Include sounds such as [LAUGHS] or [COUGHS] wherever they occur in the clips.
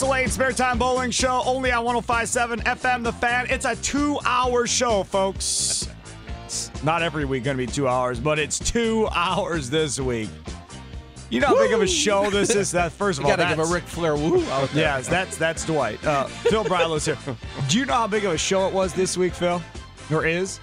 Lane Spare Time Bowling Show, only on 1057 FM The Fan. It's a two hour show, folks. It's not every week going to be two hours, but it's two hours this week. You know how big of a show this is? That first of You all, gotta give a Ric Flair woo out there. Yes, that's that's Dwight. Uh, Phil Brylo's here. Do you know how big of a show it was this week, Phil? Or is?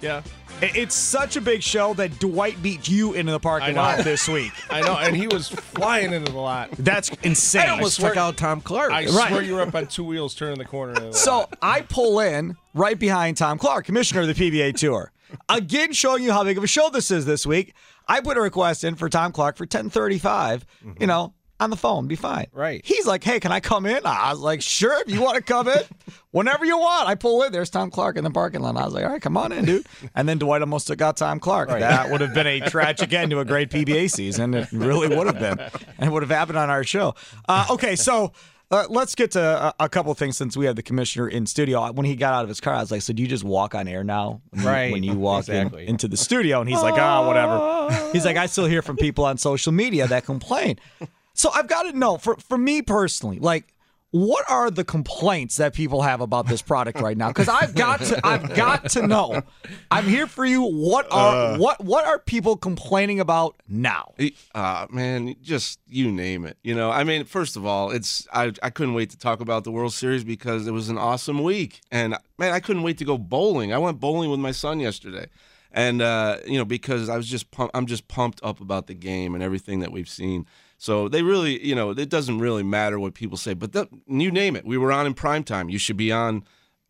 Yeah. I- It's such a big show that Dwight beat you into the parking lot this week. [LAUGHS] I know, and he was flying into the lot. That's insane. I almost took out Tom Clark. I Right. swear you were up on two wheels turning the corner. the [LAUGHS] So lot. I pull in right behind Tom Clark, commissioner of the PBA Tour. Again, showing you how big of a show this is this week. I put a request in for Tom Clark for 1035, you mm-hmm. know, on the phone, be fine. Right. He's like, hey, can I come in? I was like, sure, if you want to come in, [LAUGHS] whenever you want. I pull in, there's Tom Clark in the parking lot. I was like, all right, come on in, dude. And then Dwight almost took out Tom Clark. That would have been a tragic end to a great PBA [LAUGHS] season. It really would have been. And it would have happened on our show. Uh, okay, so uh, let's get to a, a couple things since we have the commissioner in studio. When he got out of his car, I was like, "So do you just walk on air now?" Right, When you walk in- into the studio, and he's like, "Ah, whatever." He's like, "I still hear from people on social media that complain." So I've got to know for for me personally, like. What are the complaints that people have about this product right now? Because I've got to, I've got to know. I'm here for you. What are what what are people complaining about now? Uh, man, just you name it. You know, I mean, first of all, it's I I couldn't wait to talk about the World Series because it was an awesome week, and man, I couldn't wait to go bowling. I went bowling with my son yesterday, and uh, you know, because I was just pump, I'm just pumped up about the game and everything that we've seen. So they really, you know, it doesn't really matter what people say, but the, you name it. We were on in prime time. You should be on,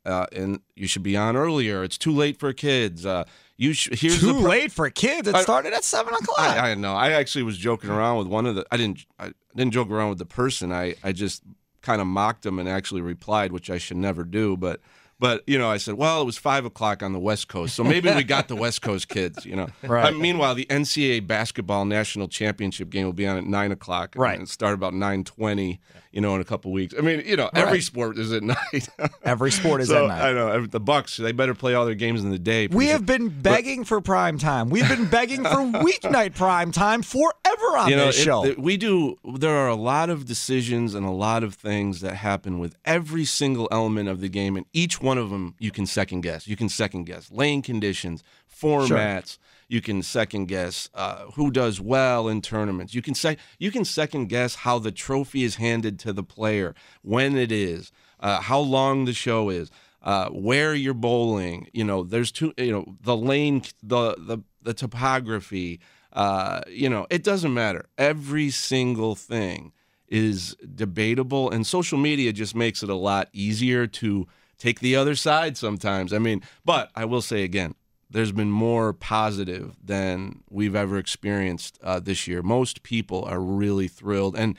uh, and you should be on earlier. It's too late for kids. Uh, you sh- here's Too the pro- late for kids. It I- started at seven o'clock. I, I know. I actually was joking around with one of the. I didn't. I didn't joke around with the person. I I just kind of mocked him and actually replied, which I should never do. But but you know, I said, well, it was five o'clock on the West Coast, so maybe we got the West Coast kids. You know. Right. Meanwhile, the NCAA basketball national championship game will be on at nine o'clock. Right. And start about nine twenty. You know, in a couple weeks. I mean, you know, every Right. sport is at [LAUGHS] night. Every sport is so, at night. I know the Bucks. They better play all their games in the day. We have been begging for prime time. We've been begging for [LAUGHS] weeknight prime time forever on you know, this it- show. th- we do. There are a lot of decisions and a lot of things that happen with every single element of the game, and each one of them you can second guess. You can second guess lane conditions, formats. You can second guess uh, who does well in tournaments. You can sec- you can second guess how the trophy is handed to the player, when it is, uh, how long the show is, uh, where you're bowling. You know, there's two. You know, the lane, the the the topography. Uh, you know, it doesn't matter. Every single thing is debatable, and social media just makes it a lot easier to take the other side sometimes. I mean, but I will say again, there's been more positive than we've ever experienced uh, this year. Most people are really thrilled, and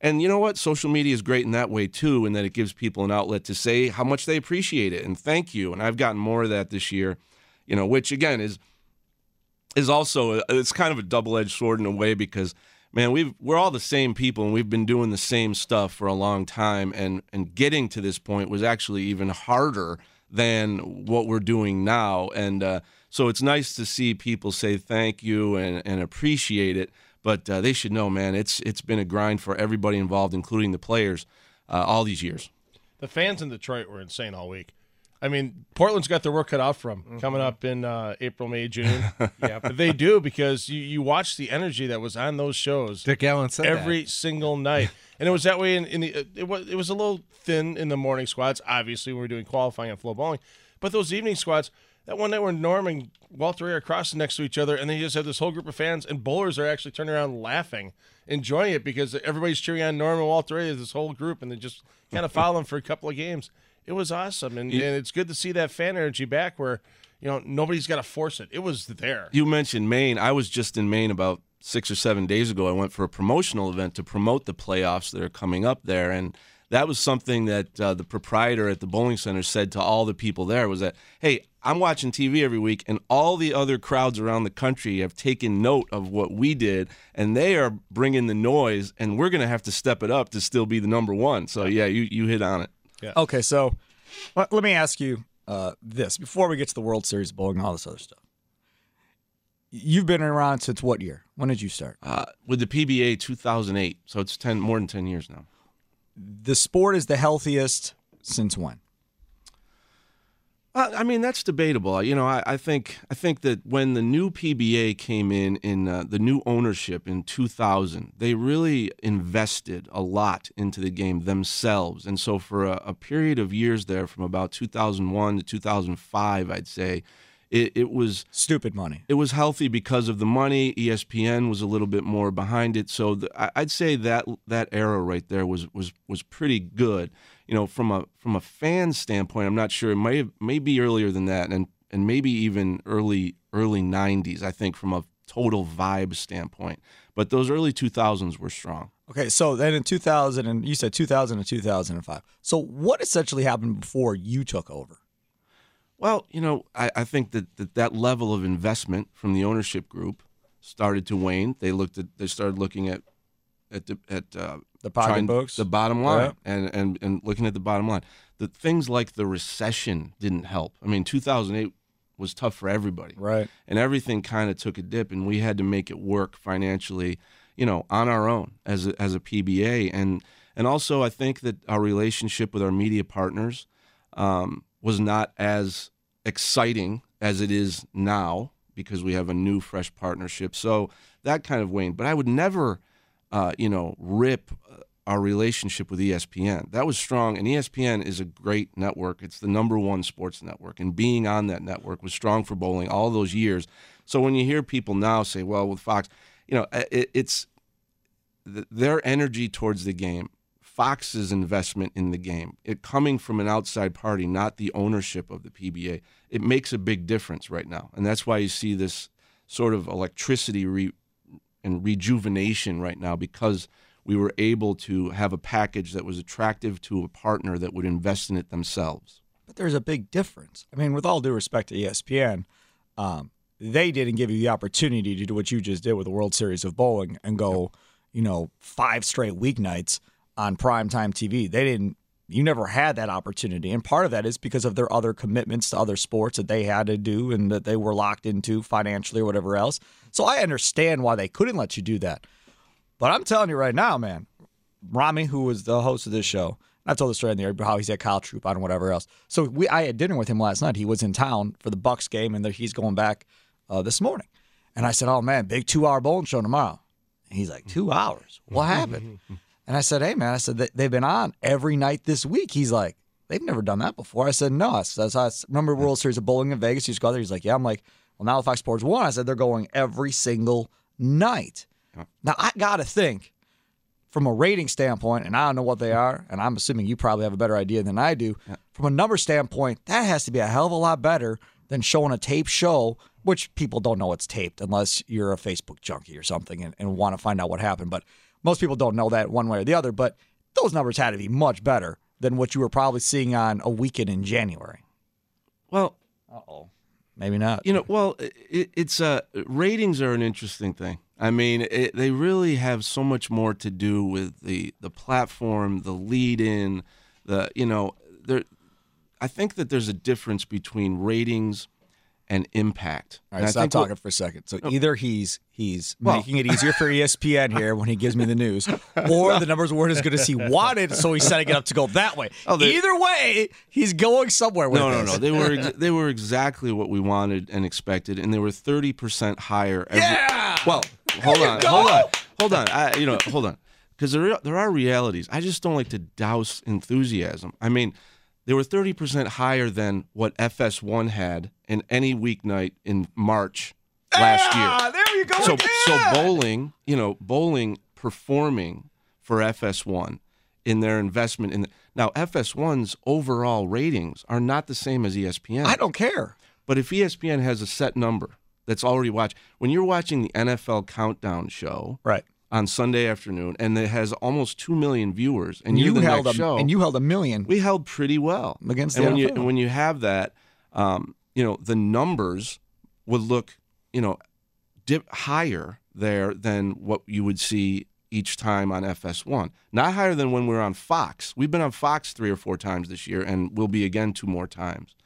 and you know what? Social media is great in that way too, in that it gives people an outlet to say how much they appreciate it and thank you. And I've gotten more of that this year, you know, which again is is also it's kind of a double edged sword in a way because man, we've we're all the same people and we've been doing the same stuff for a long time and and getting to this point was actually even harder than what we're doing now. And uh, so it's nice to see people say thank you and, and appreciate it. But uh, they should know man it's it's been a grind for everybody involved including the players uh, all these years. The fans in Detroit were insane all week. I mean, Portland's got their work cut out from Mm-hmm. coming up in uh, April, May, June. [LAUGHS] yeah, but they do because you, you watch the energy that was on those shows Dick Allen said every single night, and it was that way in, in the it was it was a little thin in the morning squads. Obviously, when we were doing qualifying and FloBowling, but those evening squads. That one night where Norm and Walter Ray are crossing next to each other, and they just have this whole group of fans, and bowlers are actually turning around laughing, enjoying it because everybody's cheering on Norm and Walter Ray as this whole group, and they just kind of [LAUGHS] follow them for a couple of games. It was awesome, and, and it's good to see that fan energy back where you know nobody's got to force it. It was there. You mentioned Maine. I was just in Maine about six or seven days ago. I went for a promotional event to promote the playoffs that are coming up there, and that was something that uh, the proprietor at the bowling center said to all the people there was that, "Hey, I'm watching TV every week, and all the other crowds around the country have taken note of what we did, and they are bringing the noise, and we're going to have to step it up to still be the number one." So yeah, you you hit on it. Okay, so let, let me ask you uh, this before we get to the World Series bowling and all this other stuff. You've been around since what year? When did you start? Uh, with the PBA 2008, so it's ten more than ten years now. The sport is the healthiest since when? Uh, I mean, that's debatable. You know, I, I think I think that when the new PBA came in in uh, the new ownership in 2000, they really invested a lot into the game themselves, and so for a, a period of years there, from about 2001 to 2005, I'd say, it, it was Stupid money. it was healthy because of the money. ESPN was a little bit more behind it, so the, I'd say that that era right there was was was pretty good. You know, from a from a fan standpoint, I'm not sure. It may have, may be earlier than that, and and maybe even early early '90s. I think from a total vibe standpoint, but those early 2000s were strong. Okay, so then in 2000, and you said 2000 and 2005. So what essentially happened before you took over? Well, you know, I, I think that, that that level of investment from the ownership group started to wane. They looked at they started looking at at at uh, The pocketbooks? the bottom line, Yeah. and, and and looking at the bottom line. The things like the recession didn't help. I mean, 2008 was tough for everybody, Right. and everything kind of took a dip, and we had to make it work financially, you know, on our own as a, as a PBA, and and also I think that our relationship with our media partners um, was not as exciting as it is now because we have a new fresh partnership. So that kind of waned. But I would never, uh, you know, rip uh, our relationship with ESPN. That was strong, and ESPN is a great network. It's the number one sports network, and being on that network was strong for bowling all those years. So when you hear people now say, "Well, with Fox," you know, uh, it, it's th- their energy towards the game, Fox's investment in the game, it coming from an outside party, not the ownership of the PBA, it makes a big difference right now, and that's why you see this sort of electricity re- and rejuvenation right now because we were able to have a package that was attractive to a partner that would invest in it themselves. But there's a big difference. I mean, with all due respect to ESPN, um, they didn't give you the opportunity to do what you just did with the World Series of Bowling and go, you know, five straight weeknights on primetime TV. They didn't. You never had that opportunity, and part of that is because of their other commitments to other sports that they had to do and that they were locked into financially or whatever else. So I understand why they couldn't let you do that. But I'm telling you right now, man, Rami, who was the host of this show, I told the story in the air how he's at Kyle Troop on whatever else. So we, I had dinner with him last night. He was in town for the Bucks game, and he's going back uh, this morning. And I said, "Oh man, big two-hour bowling show tomorrow." And he's like, two hours? What happened?" [LAUGHS] and I said, "Hey man," I said "They- they've been on every night this week." He's like, "They've never done that before." I said, "No." I said, I remember World Series of Bowling in Vegas. You to go there. He's like, "Yeah." I'm like, "Well, now Fox Sports One." I said, "They're going every single night." Now I gotta think from a rating standpoint, and I don't know what they are, and I'm assuming you probably have a better idea than I do. From a number standpoint, that has to be a hell of a lot better than showing a tape show, which people don't know it's taped unless you're a Facebook junkie or something and, and want to find out what happened. But most people don't know that one way or the other. But those numbers had to be much better than what you were probably seeing on a weekend in January. Well, Uh oh. maybe not. You know, well, it, it's uh, ratings are an interesting thing. I mean, it, they really have so much more to do with the the platform, the lead in, the you know, there. I think that there's a difference between ratings and impact. All And I stop what- talking for a second. So oh. either he's he's Well- making it easier for ESPN here when he gives me the news, [LAUGHS] or the numbers weren't as good as he wanted, so he's setting it up to go that way. Oh, either way, he's going somewhere with No, no, no. They were [LAUGHS] ex- they were exactly what we wanted and expected, and they were thirty percent higher. Every, Yeah! Well, hold on, go! hold on, hold on. I, you know, hold on, because there there are realities. I just don't like to douse enthusiasm. I mean, they were thirty percent higher than what FS1 had in any weeknight in March last year. Ah, there you go. So again. so bowling, you know, bowling performing for FS1 in their investment in the, now FS1's overall ratings are not the same as ESPN. I don't care. But if ESPN has a set number that's already watched, when you're watching the NFL countdown show Right. on Sunday afternoon and it has almost two million viewers, and the held a show, and you held a million. we held pretty well Against and the when you NFL. when you have that, um, you know, the numbers would look, you know, dip higher there than what you would see each time on FS1. Not higher than when we were on Fox. We've been on Fox three or four times this year, and we'll be again two more times.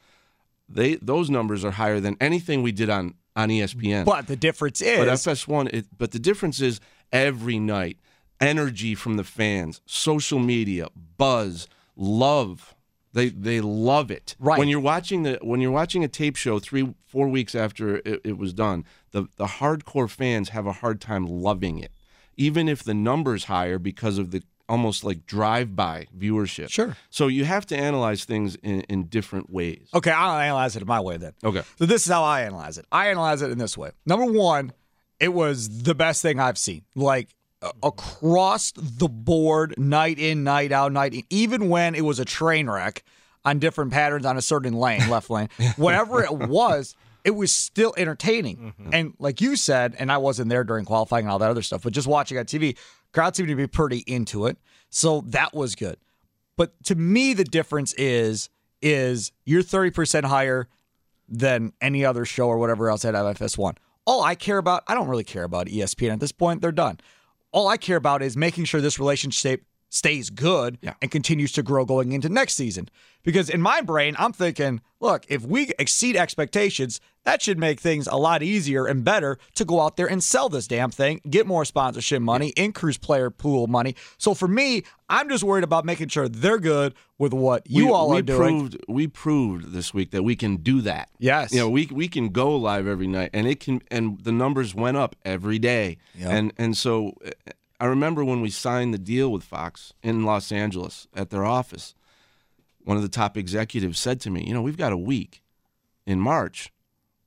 They those numbers are higher than anything we did on on ESPN. but the difference is, But FS1, it, but the difference is every night, energy from the fans, social media, buzz, love. They they love it. Right. When you're watching the when you're watching a tape show three four weeks after it, it was done, the the hardcore fans have a hard time loving it, even if the numbers higher because of the almost like drive by viewership. Sure. So you have to analyze things in, in different ways. okay. I'll analyze it my way then. Okay. So this is how I analyze it. I analyze it in this way. Number one, it was the best thing I've seen. Like across the board, night in, night out, night in. Even when it was a train wreck on different patterns on a certain lane, left lane, [LAUGHS] whatever it was, it was still entertaining. Mm-hmm. And like you said, and I wasn't there during qualifying and all that other stuff, but just watching on TV, crowd seemed to be pretty into it. So that was good. But to me, the difference is is you're 30% higher than any other show or whatever else at FS1. All I care about, I don't really care about ESPN at this point. They're done. All I care about is making sure this relationship stays good Yeah. and continues to grow going into next season. Because in my brain, I'm thinking, look, if we exceed expectations, that should make things a lot easier and better to go out there and sell this damn thing, get more sponsorship money, increase player pool money. So for me, I'm just worried about making sure they're good with what you we, all we are doing. Proved, we proved this week that we can do that. Yes. You know, we we can go live every night, and it can, and the numbers went up every day. Yeah. And and so, I remember when we signed the deal with Fox in Los Angeles at their office. One of the top executives said to me, "You know, we've got a week in March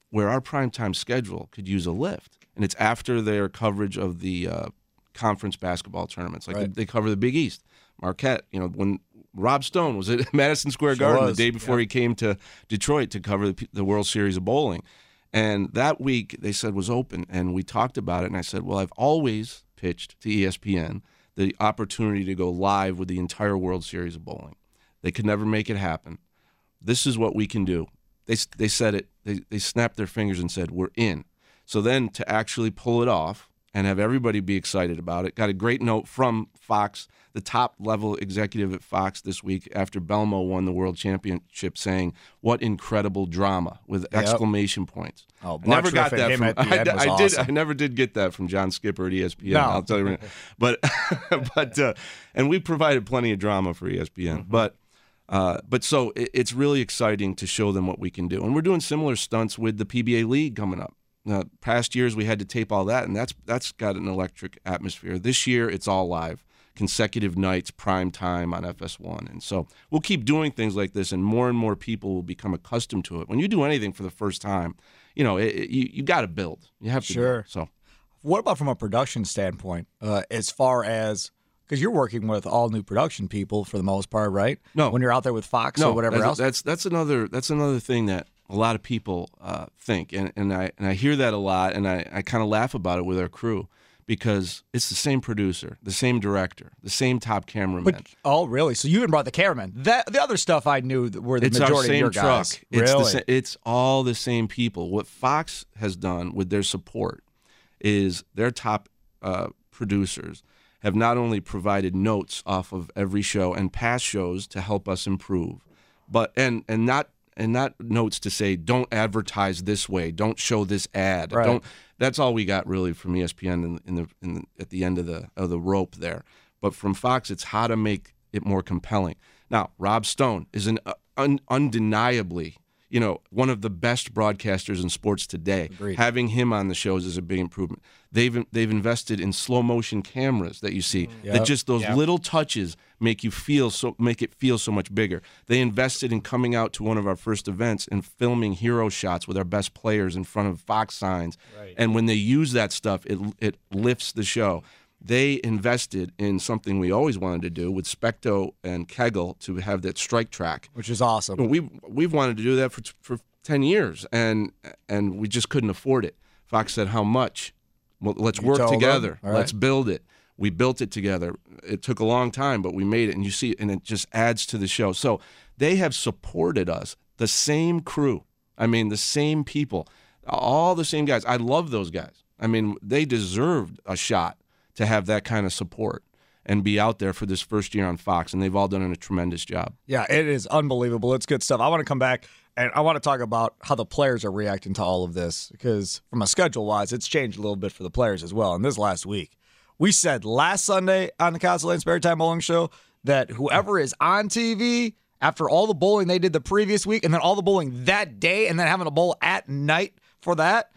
where our primetime schedule could use a lift, and it's after their coverage of the uh, conference basketball tournaments. Like Right. they cover the Big East, Marquette. You know, when Rob Stone was at [LAUGHS] Madison Square Garden was, the day before he came to Detroit to cover the, the World Series of bowling, and that week they said was open, and we talked about it, and I said, well, I've always pitched to ESPN the opportunity to go live with the entire World Series of bowling. They could never make it happen. This is what we can do. They, they said it, they, they snapped their fingers and said, We're in. So then to actually pull it off and have everybody be excited about it, got a great note from Fox, the top level executive at Fox this week after Belmo won the world championship, saying, What incredible drama with exclamation points. Oh, I never got that from [LAUGHS] I, did awesome. I never did get that from John Skipper at ESPN. No. I'll tell you, right [LAUGHS] now. but [LAUGHS] but uh, and we provided plenty of drama for ESPN. Mm-hmm. But uh, but so it, it's really exciting to show them what we can do, and we're doing similar stunts with the PBA League coming up. Uh, past years we had to tape all that, and that's that's got an electric atmosphere. This year it's all live, consecutive nights, prime time on FS1, and so we'll keep doing things like this, and more and more people will become accustomed to it. When you do anything for the first time, you know it, it- you you got to build. You have to Sure. build. So What about from a production standpoint, uh, as far as because you're working with all new production people for the most part, right? No. when you're out there with Fox no, or whatever that's, else. That's that's another that's another thing that a lot of people uh, think, and, and I and I hear that a lot, and I, I kind of laugh about it with our crew because it's the same producer, the same director, the same top cameraman. But, oh, really? So you even brought the cameraman. That the other stuff I knew were the it's majority of your truck. guys. It's really? the sa- it's all the same people. What Fox has done with their support is their top uh, producers have not only provided notes off of every show and past shows to help us improve, but and and not and not notes to say don't advertise this way, don't show this ad, Right. don't. That's all we got really from ESPN in, in the in the, at the end of the of the rope there. But from Fox, it's how to make it more compelling. Now, Rob Stone is an uh, un, undeniably, you know, one of the best broadcasters in sports today. Having him on the shows is a big improvement. They've they've invested in slow motion cameras that you see that just those little touches make you feel so make it feel so much bigger. They invested in coming out to one of our first events and filming hero shots with our best players in front of Fox signs. And when they use that stuff, it it lifts the show they invested in something we always wanted to do with Specto and Kegel to have that strike track. which is awesome. We we've wanted to do that for for ten years, and and we just couldn't afford it. Fox said, "How much? Well, let's You work together. Right. Let's build it." We built it together. It took a long time, but we made it, and you see, and it just adds to the show. So they have supported us. The same crew. I mean, the same people, all the same guys. I love those guys. I mean, they deserved a shot to have that kind of support and be out there for this first year on Fox, and they've all done a tremendous job. Yeah, it is unbelievable. It's good stuff. I want to come back and I want to talk about how the players are reacting to all of this because, from a schedule wise, it's changed a little bit for the players as well. And this last week, we said last Sunday on the Constellation Spare Time Bowling Show that whoever is on TV after all the bowling they did the previous week and then all the bowling that day and then having a bowl at night for that,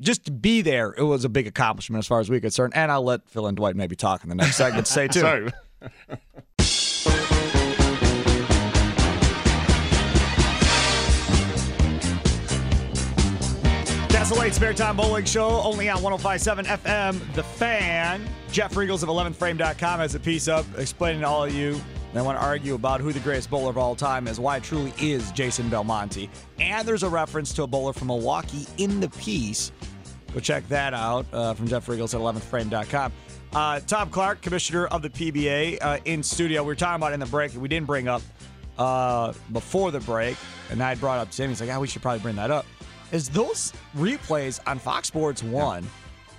just to be there, it was a big accomplishment as far as we're concerned. And I'll let Phil and Dwight maybe talk in the next segment say [LAUGHS] too. Sorry. Castellate Spare Time Bowling Show, only on 1057 FM, The Fan. Jef Richgels of 11thframe.com has a piece up explaining to all of you that want to argue about who the greatest bowler of all time is, why it truly is Jason Belmonte. And there's a reference to a bowler from Milwaukee in the piece. Go check that out uh, from Jef Richgels at 11thframe.com. Uh, Tom Clark, commissioner of the PBA, uh, in studio. We were talking about in the break we didn't bring up uh, before the break, and I brought up to him. He's like, "Yeah, we should probably bring that up." Is those replays on Fox Sports One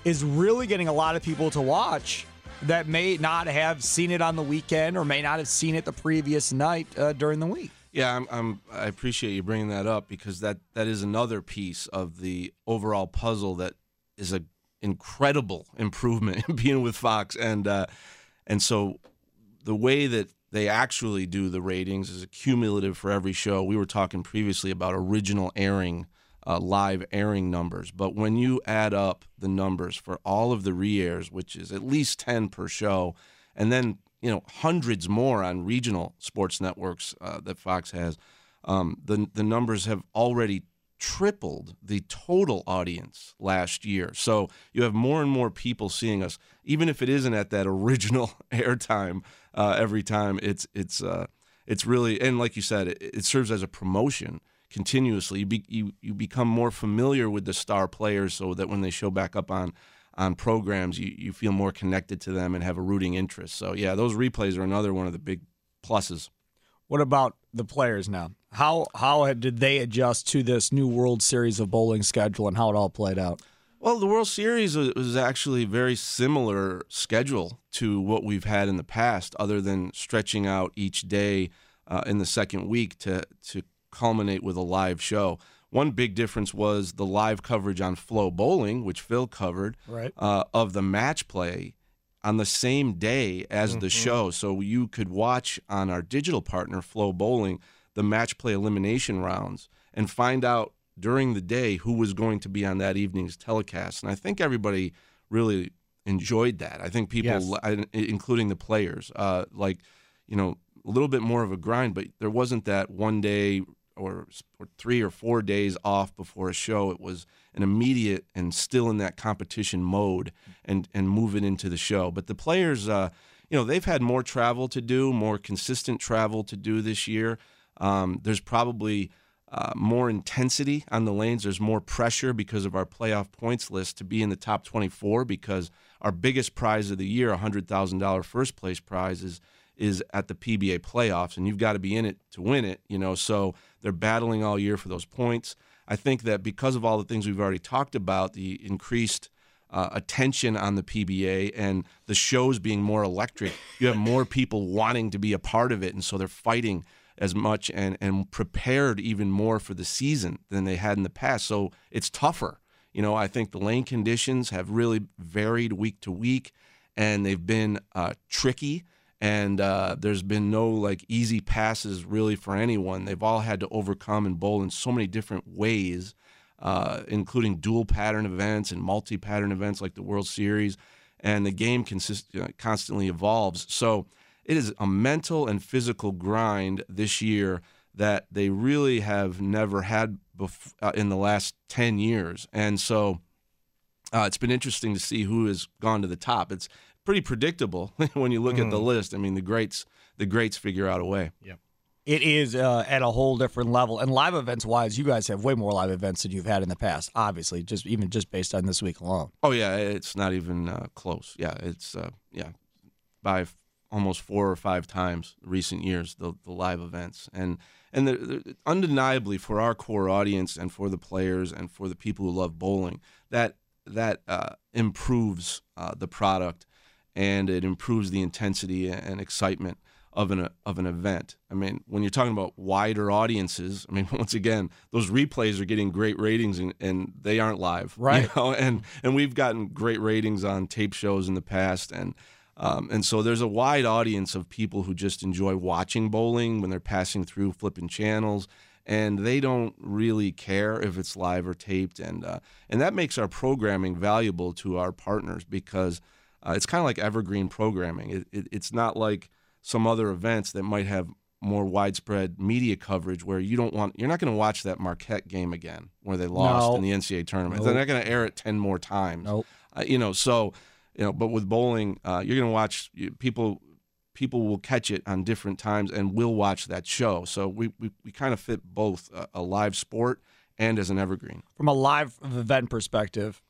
is really getting a lot of people to watch that may not have seen it on the weekend or may not have seen it the previous night uh, during the week. Yeah, I'm, I'm. I appreciate you bringing that up because that that is another piece of the overall puzzle that is a incredible improvement in [LAUGHS] being with Fox, and uh, and so the way that they actually do the ratings is cumulative for every show. We were talking previously about original airing, uh, live airing numbers, but when you add up the numbers for all of the re-airs, which is at least ten per show, and then you know hundreds more on regional sports networks uh, that Fox has, um, the the numbers have already tripled the total audience last year. So you have more and more people seeing us, even if it isn't at that original [LAUGHS] airtime uh, every time. It's it's uh, it's really and like you said, it, it serves as a promotion continuously. You, be, you you become more familiar with the star players, so that when they show back up on on programs, you, you feel more connected to them and have a rooting interest. So yeah, those replays are another one of the big pluses. What about the players now? How how did they adjust to this new World Series of bowling schedule and how it all played out? Well, the World Series was- actually a very similar schedule to what we've had in the past, other than stretching out each day uh, in the second week to to culminate with a live show. One big difference was the live coverage on FloBowling, which Phil covered, Right. uh, of the match play on the same day as the show. So you could watch on our digital partner, FloBowling, the match play elimination rounds and find out during the day who was going to be on that evening's telecast. And I think everybody really enjoyed that. I think people, Yes. Including the players, uh, like, you know, a little bit more of a grind, but there wasn't that one day or, or three or four days off before a show. It was an immediate and still in that competition mode and and moving into the show. But the players, uh, you know, they've had more travel to do, more consistent travel to do this year. Um, there's probably uh, more intensity on the lanes. There's more pressure because of our playoff points list to be in the top 24 because our biggest prize of the year, a hundred thousand dollar first place prize, is is at the PBA playoffs, and you've got to be in it to win it. You know, so they're battling all year for those points. I think that because of all the things we've already talked about, the increased uh, attention on the PBA and the shows being more electric, you have more people wanting to be a part of it, and so they're fighting as much and and prepared even more for the season than they had in the past. So it's tougher. You know, I think the lane conditions have really varied week to week, and they've been uh, tricky. And uh, there's been no like easy passes really for anyone. They've all had to overcome and bowl in so many different ways, uh, including dual pattern events and multi pattern events like the World Series. And the game consist- constantly evolves. So it is a mental and physical grind this year that they really have never had bef- uh, in the last 10 years. And so uh, it's been interesting to see who has gone to the top. It's pretty predictable [LAUGHS] when you look mm. at the list. I mean, the greats the greats figure out a way. Yep. It is uh, at a whole different level. And live events wise, you guys have way more live events than you've had in the past. Obviously, just even just based on this week alone. Oh yeah, it's not even uh, close. Yeah, it's uh, yeah by almost four or five times recent years the, the live events and and the, the, undeniably for our core audience and for the players and for the people who love bowling that that uh, improves uh, the product and it improves the intensity and excitement of an of an event. I mean, when you're talking about wider audiences, I mean, [LAUGHS] once again, those replays are getting great ratings and, and they aren't live, right? You know? [LAUGHS] And and we've gotten great ratings on tape shows in the past, and um, and so there's a wide audience of people who just enjoy watching bowling when they're passing through, flipping channels, and they don't really care if it's live or taped. And uh, and that makes our programming valuable to our partners because uh, it's kind of like evergreen programming. It, it, it's not like some other events that might have more widespread media coverage where you don't want you're not going to watch that Marquette game again where they lost no. in the NCAA tournament. Nope. They're not going to air it 10 more times. Nope. Uh, you know, so you know, but with bowling, uh, you're going to watch people. People will catch it on different times and will watch that show. So we we, we kind of fit both a, a, live sport and as an evergreen. From a live event perspective,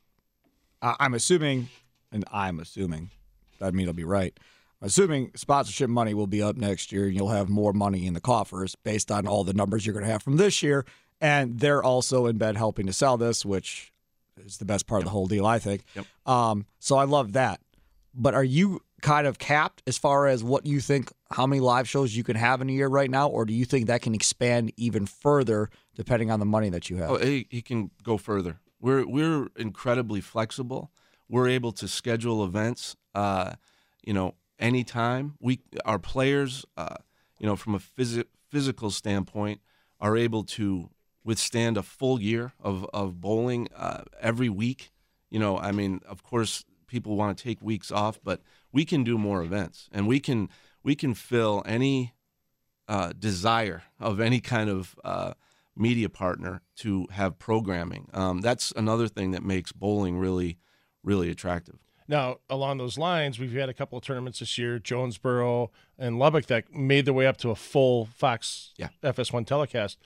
uh, I'm assuming, and I'm assuming, that mean I'll be right. Assuming sponsorship money will be up next year, and you'll have more money in the coffers based on all the numbers you're going to have from this year. And they're also in bed helping to sell this, which is the best part of the whole deal, I think. Yep. Um, so I love that. But are you kind of capped as far as what you think, how many live shows you can have in a year right now, or do you think that can expand even further depending on the money that you have? Oh, he, he can go further. We're we're incredibly flexible. We're able to schedule events, uh, you know, anytime. We our players, uh, you know, from a phys- physical standpoint, are able to withstand a full year of of bowling uh, every week. You know, I mean, of course, people want to take weeks off, but we can do more events, and we can we can fill any uh, desire of any kind of uh, media partner to have programming. Um, that's another thing that makes bowling really, really attractive. Now, along those lines, we've had a couple of tournaments this year, Jonesboro and Lubbock, that made their way up to a full Fox yeah. FS1 telecast.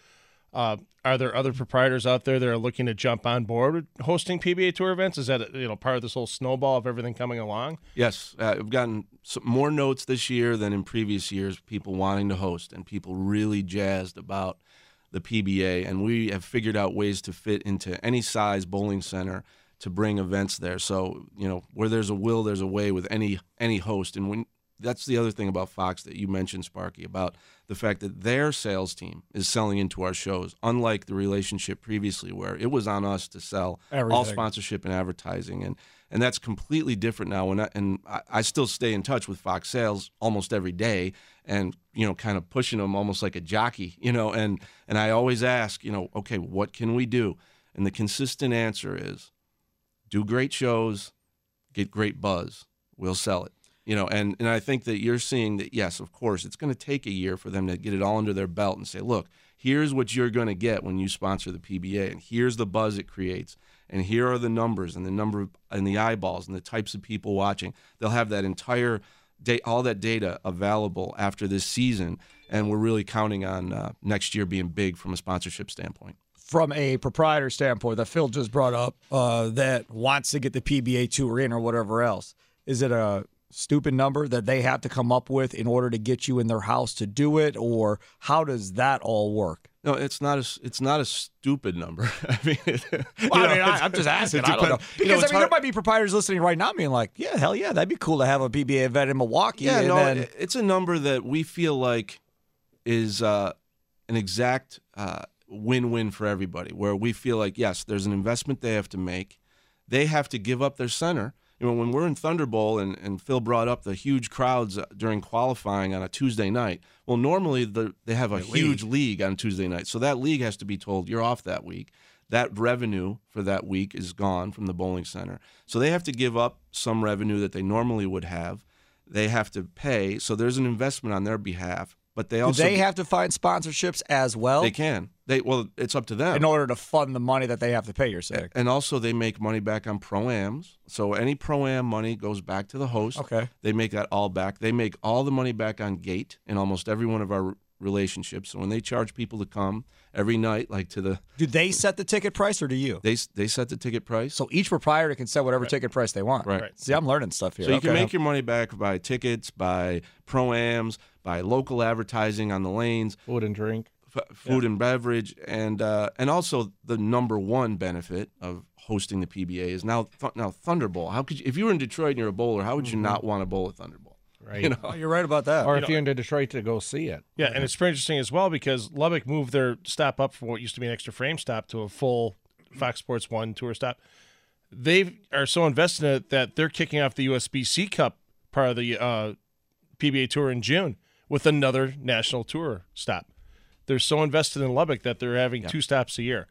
Uh, are there other proprietors out there that are looking to jump on board with hosting PBA Tour events? Is that you know part of this whole snowball of everything coming along? Yes, uh, we've gotten some more notes this year than in previous years. People wanting to host and people really jazzed about the PBA, and we have figured out ways to fit into any size bowling center to bring events there. So you know where there's a will, there's a way with any any host, and when that's the other thing about Fox that you mentioned, Sparky, about the fact that their sales team is selling into our shows, unlike the relationship previously where it was on us to sell Everything. all sponsorship and advertising, and and that's completely different now. When I, and I, I still stay in touch with Fox Sales almost every day, and you know, kind of pushing them almost like a jockey, you know, and and I always ask, you know, okay, what can we do? And the consistent answer is, do great shows, get great buzz, we'll sell it. You know and and i think that you're seeing that yes of course it's going to take a year for them to get it all under their belt and say look here's what you're going to get when you sponsor the pba and here's the buzz it creates and here are the numbers and the number of, and the eyeballs and the types of people watching. They'll have that entire day all that data available after this season and we're really counting on uh, next year being big from a sponsorship standpoint from a proprietor standpoint that Phil just brought up uh, that wants to get the PBA tour in or whatever else, is it a stupid number that they have to come up with in order to get you in their house to do it, or how does that all work? No, it's not a it's not a stupid number. [LAUGHS] I mean, [LAUGHS] well, I mean, I, am just asking. I don't know because you know, I mean, hard. there might be proprietors listening right now, being like, "Yeah, hell yeah, that'd be cool to have a PBA event in Milwaukee." Yeah, no, then... it's a number that we feel like is uh, an exact uh, win-win for everybody. Where we feel like, yes, there's an investment they have to make. They have to give up their center you know, when we're in Thunder Bowl and, and Phil brought up the huge crowds uh, during qualifying on a Tuesday night, well, normally the, they have a the huge league. league on Tuesday night. So that league has to be told you're off that week. That revenue for that week is gone from the bowling center. So they have to give up some revenue that they normally would have. They have to pay. So there's an investment on their behalf. But they also Do they have to find sponsorships as well. They can. They well, it's up to them in order to fund the money that they have to pay. You're saying, and also they make money back on proams. So any proam money goes back to the host. Okay, they make that all back. They make all the money back on gate in almost every one of our relationships. So when they charge people to come every night, like to the, do they set the ticket price or do you? They they set the ticket price. So each proprietor can set whatever right. ticket price they want. Right. right. See, I'm learning stuff here. So you okay. can make your money back by tickets, by proams, by local advertising on the lanes, food and drink, f- food yeah. and beverage, and uh, and also the number one benefit of hosting the PBA is now th- now Thunderbowl. How could you, if you were in Detroit and you're a bowler, how would you mm-hmm. not want to bowl at Thunderbowl? Right. You know? Oh, you're right about that. Or you if know, you're in Detroit to go see it. Yeah, and it's pretty interesting as well because Lubbock moved their stop up from what used to be an extra frame stop to a full Fox Sports One tour stop. They are so invested in it that they're kicking off the USBC Cup part of the uh, PBA Tour in June with another national tour stop. They're so invested in Lubbock that they're having yeah. two stops a year.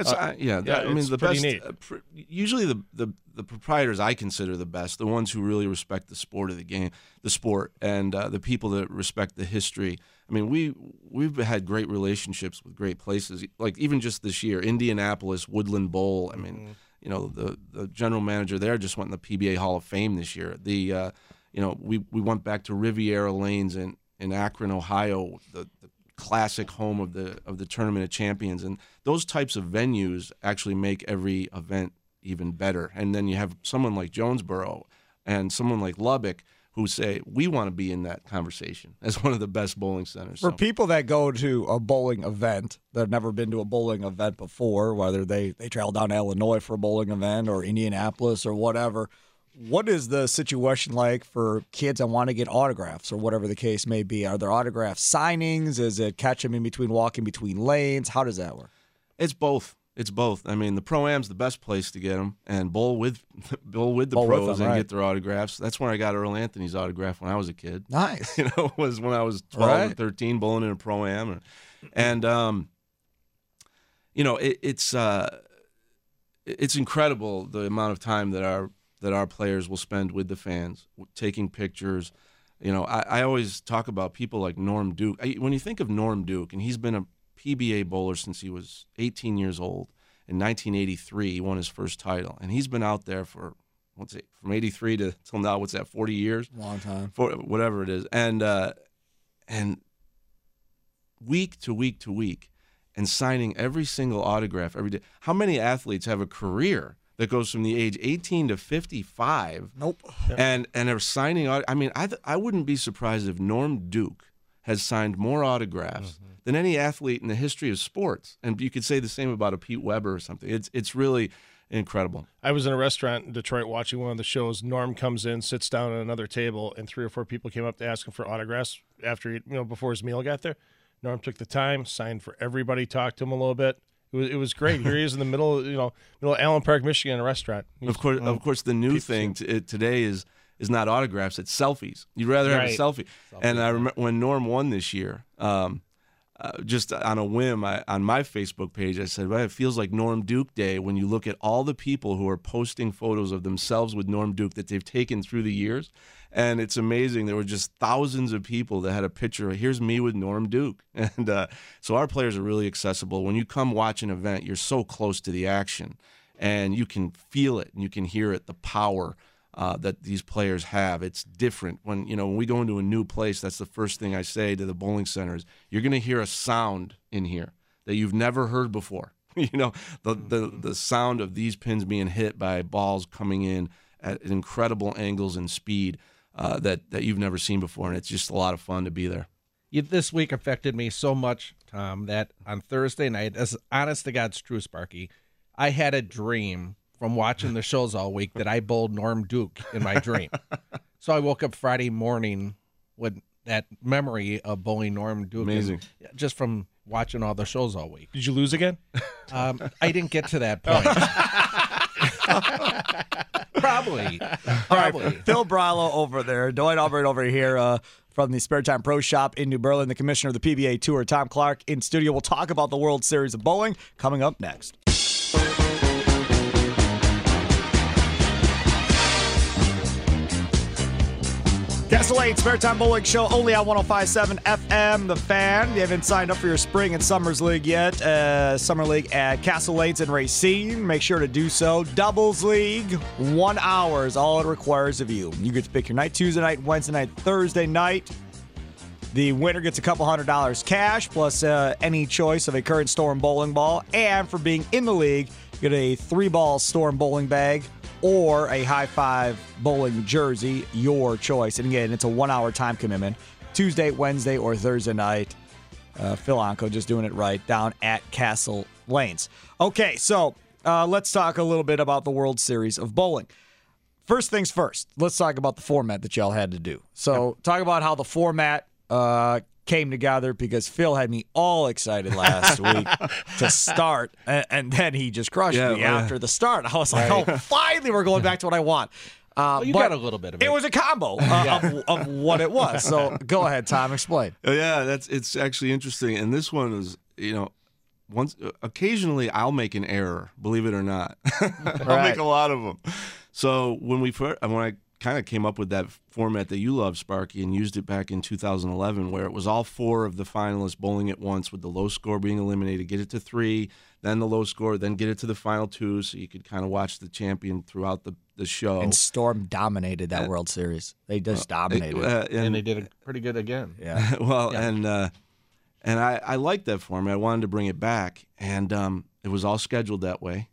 It's, uh, yeah, that, yeah, I mean the best. Uh, pr- usually the, the the proprietors I consider the best, the ones who really respect the sport of the game, the sport, and uh, the people that respect the history. I mean, we we've had great relationships with great places. Like even just this year, Indianapolis Woodland Bowl. I mean, mm-hmm. you know, the the general manager there just went in the PBA Hall of Fame this year. The uh, you know, we we went back to Riviera Lanes in in Akron, Ohio, the, the classic home of the of the tournament of champions. And those types of venues actually make every event even better. And then you have someone like jonesboro and someone like lubbock who say we want to be in that conversation. [LAUGHS] As one of the best bowling centers. For so. people that go to a bowling event that have never been to a bowling event before whether they they travel down to illinois for a bowling event or indianapolis or whatever what is the situation like for kids that want to get autographs or whatever the case may be? Are there autograph signings? Is it catch them in between walking between lanes? How does that work? It's both. It's both. I mean, the pro am's the best place to get them, and bowl with [LAUGHS] bowl with the bowl pros with them, and right. get their autographs. That's where I got Earl Anthony's autograph when I was a kid. Nice. [LAUGHS] You know, was when I was twelve right. or thirteen bowling in a pro am, and, and um, you know, it, it's uh, it's incredible the amount of time that our that our players will spend with the fans, taking pictures. You know, I, I always talk about people like Norm Duke. I, when you think of Norm Duke, and he's been a PBA bowler since he was 18 years old. In 1983, he won his first title, and he's been out there for what's it from 83 to [LAUGHS] till now? What's that? 40 years? Long time. For whatever it is, and uh, and week to week to week, and signing every single autograph every day. How many athletes have a career that goes from the age 18 to 55. Nope. And and are signing. I mean, I I wouldn't be surprised if Norm Duke has signed more autographs mm-hmm. than any athlete in the history of sports. And you could say the same about a Pete Weber or something. It's it's really incredible. I was in a restaurant in Detroit watching one of the shows. Norm comes in, sits down at another table, and three or four people came up to ask him for autographs after he, you know before his meal got there. Norm took the time, signed for everybody, talked to him a little bit. It was, it was great. Here he is in the middle, you know, middle of Allen Park, Michigan, a restaurant. He's, of course, of course, the new thing to, today is is not autographs; it's selfies. You'd rather have a selfie. selfie. And I remember when Norm won this year. Um, uh, just on a whim, I, on my Facebook page, I said, well, it feels like Norm Duke Day when you look at all the people who are posting photos of themselves with Norm Duke that they've taken through the years. And it's amazing. There were just thousands of people that had a picture. Here's me with Norm Duke. [LAUGHS] And uh, so our players are really accessible. When you come watch an event, you're so close to the action and you can feel it and you can hear it, the power uh, that these players have. It's different when you know when we go into a new place. That's the first thing I say to the bowling centers. You're going to hear a sound in here that you've never heard before. [LAUGHS] you know, the, the the sound of these pins being hit by balls coming in at incredible angles and speed uh, that that you've never seen before, and it's just a lot of fun to be there. You, this week affected me so much, Tom, that on Thursday night, as honest to God's true, Sparky, I had a dream from watching the shows all week that I bowled Norm Duke in my dream. [LAUGHS] so I woke up Friday morning with that memory of bowling Norm Duke. Amazing. and- just from watching all the shows all week. Did you lose again? Um, I didn't get to that [LAUGHS] point. [LAUGHS] Probably. Probably. Phil Bralo over there, Dwight Albert over here uh, from the Spare Time Pro Shop in New Berlin, the commissioner of the PBA Tour, Tom Clark, in studio. We'll talk about the World Series of Bowling coming up next. Castle 8 Spare Time Bowling Show only on 1057 FM. The fan. You haven't signed up for your spring and summers league yet, uh, summer league at Castle Lanes in Racine, make sure to do so. Doubles league, one hour is all it requires of you. You get to pick your night Tuesday night, Wednesday night, Thursday night. The winner gets a couple hundred dollars cash plus uh, any choice of a current Storm bowling ball. And for being in the league, you get a three ball Storm bowling bag or a high five bowling jersey, your choice. And again, it's a one hour time commitment Tuesday, Wednesday, or Thursday night. Uh, Phil Anko just doing it right down at Castle Lanes. Okay, so uh, let's talk a little bit about the World Series of Bowling. First things first, let's talk about the format that y'all had to do. So, talk about how the format uh, came together because Phil had me all excited last [LAUGHS] week to start, and, and then he just crushed Yeah, me yeah. after the start. I was like, oh, finally, we're going back to what I want. Uh, Well, you but got a little bit of it. It was a combo uh, [LAUGHS] of, of what it was. So, go ahead, Tom, explain. Oh, yeah, that's it's actually interesting. And this one is, you know, once occasionally I'll make an error, believe it or not. [LAUGHS] I'll Right. make a lot of them. So when we first, when I kind of came up with that format that you love, Sparky, and used it back in 2011, where it was all four of the finalists bowling at once, with the low score being eliminated, get it to three, then the low score, then get it to the final two, so you could kind of watch the champion throughout the the show. And Storm dominated that World Series. They just dominated. Uh, and they did it pretty good again. yeah. [LAUGHS] well, and uh, and I, I liked that format. I wanted to bring it back, and um, it was all scheduled that way.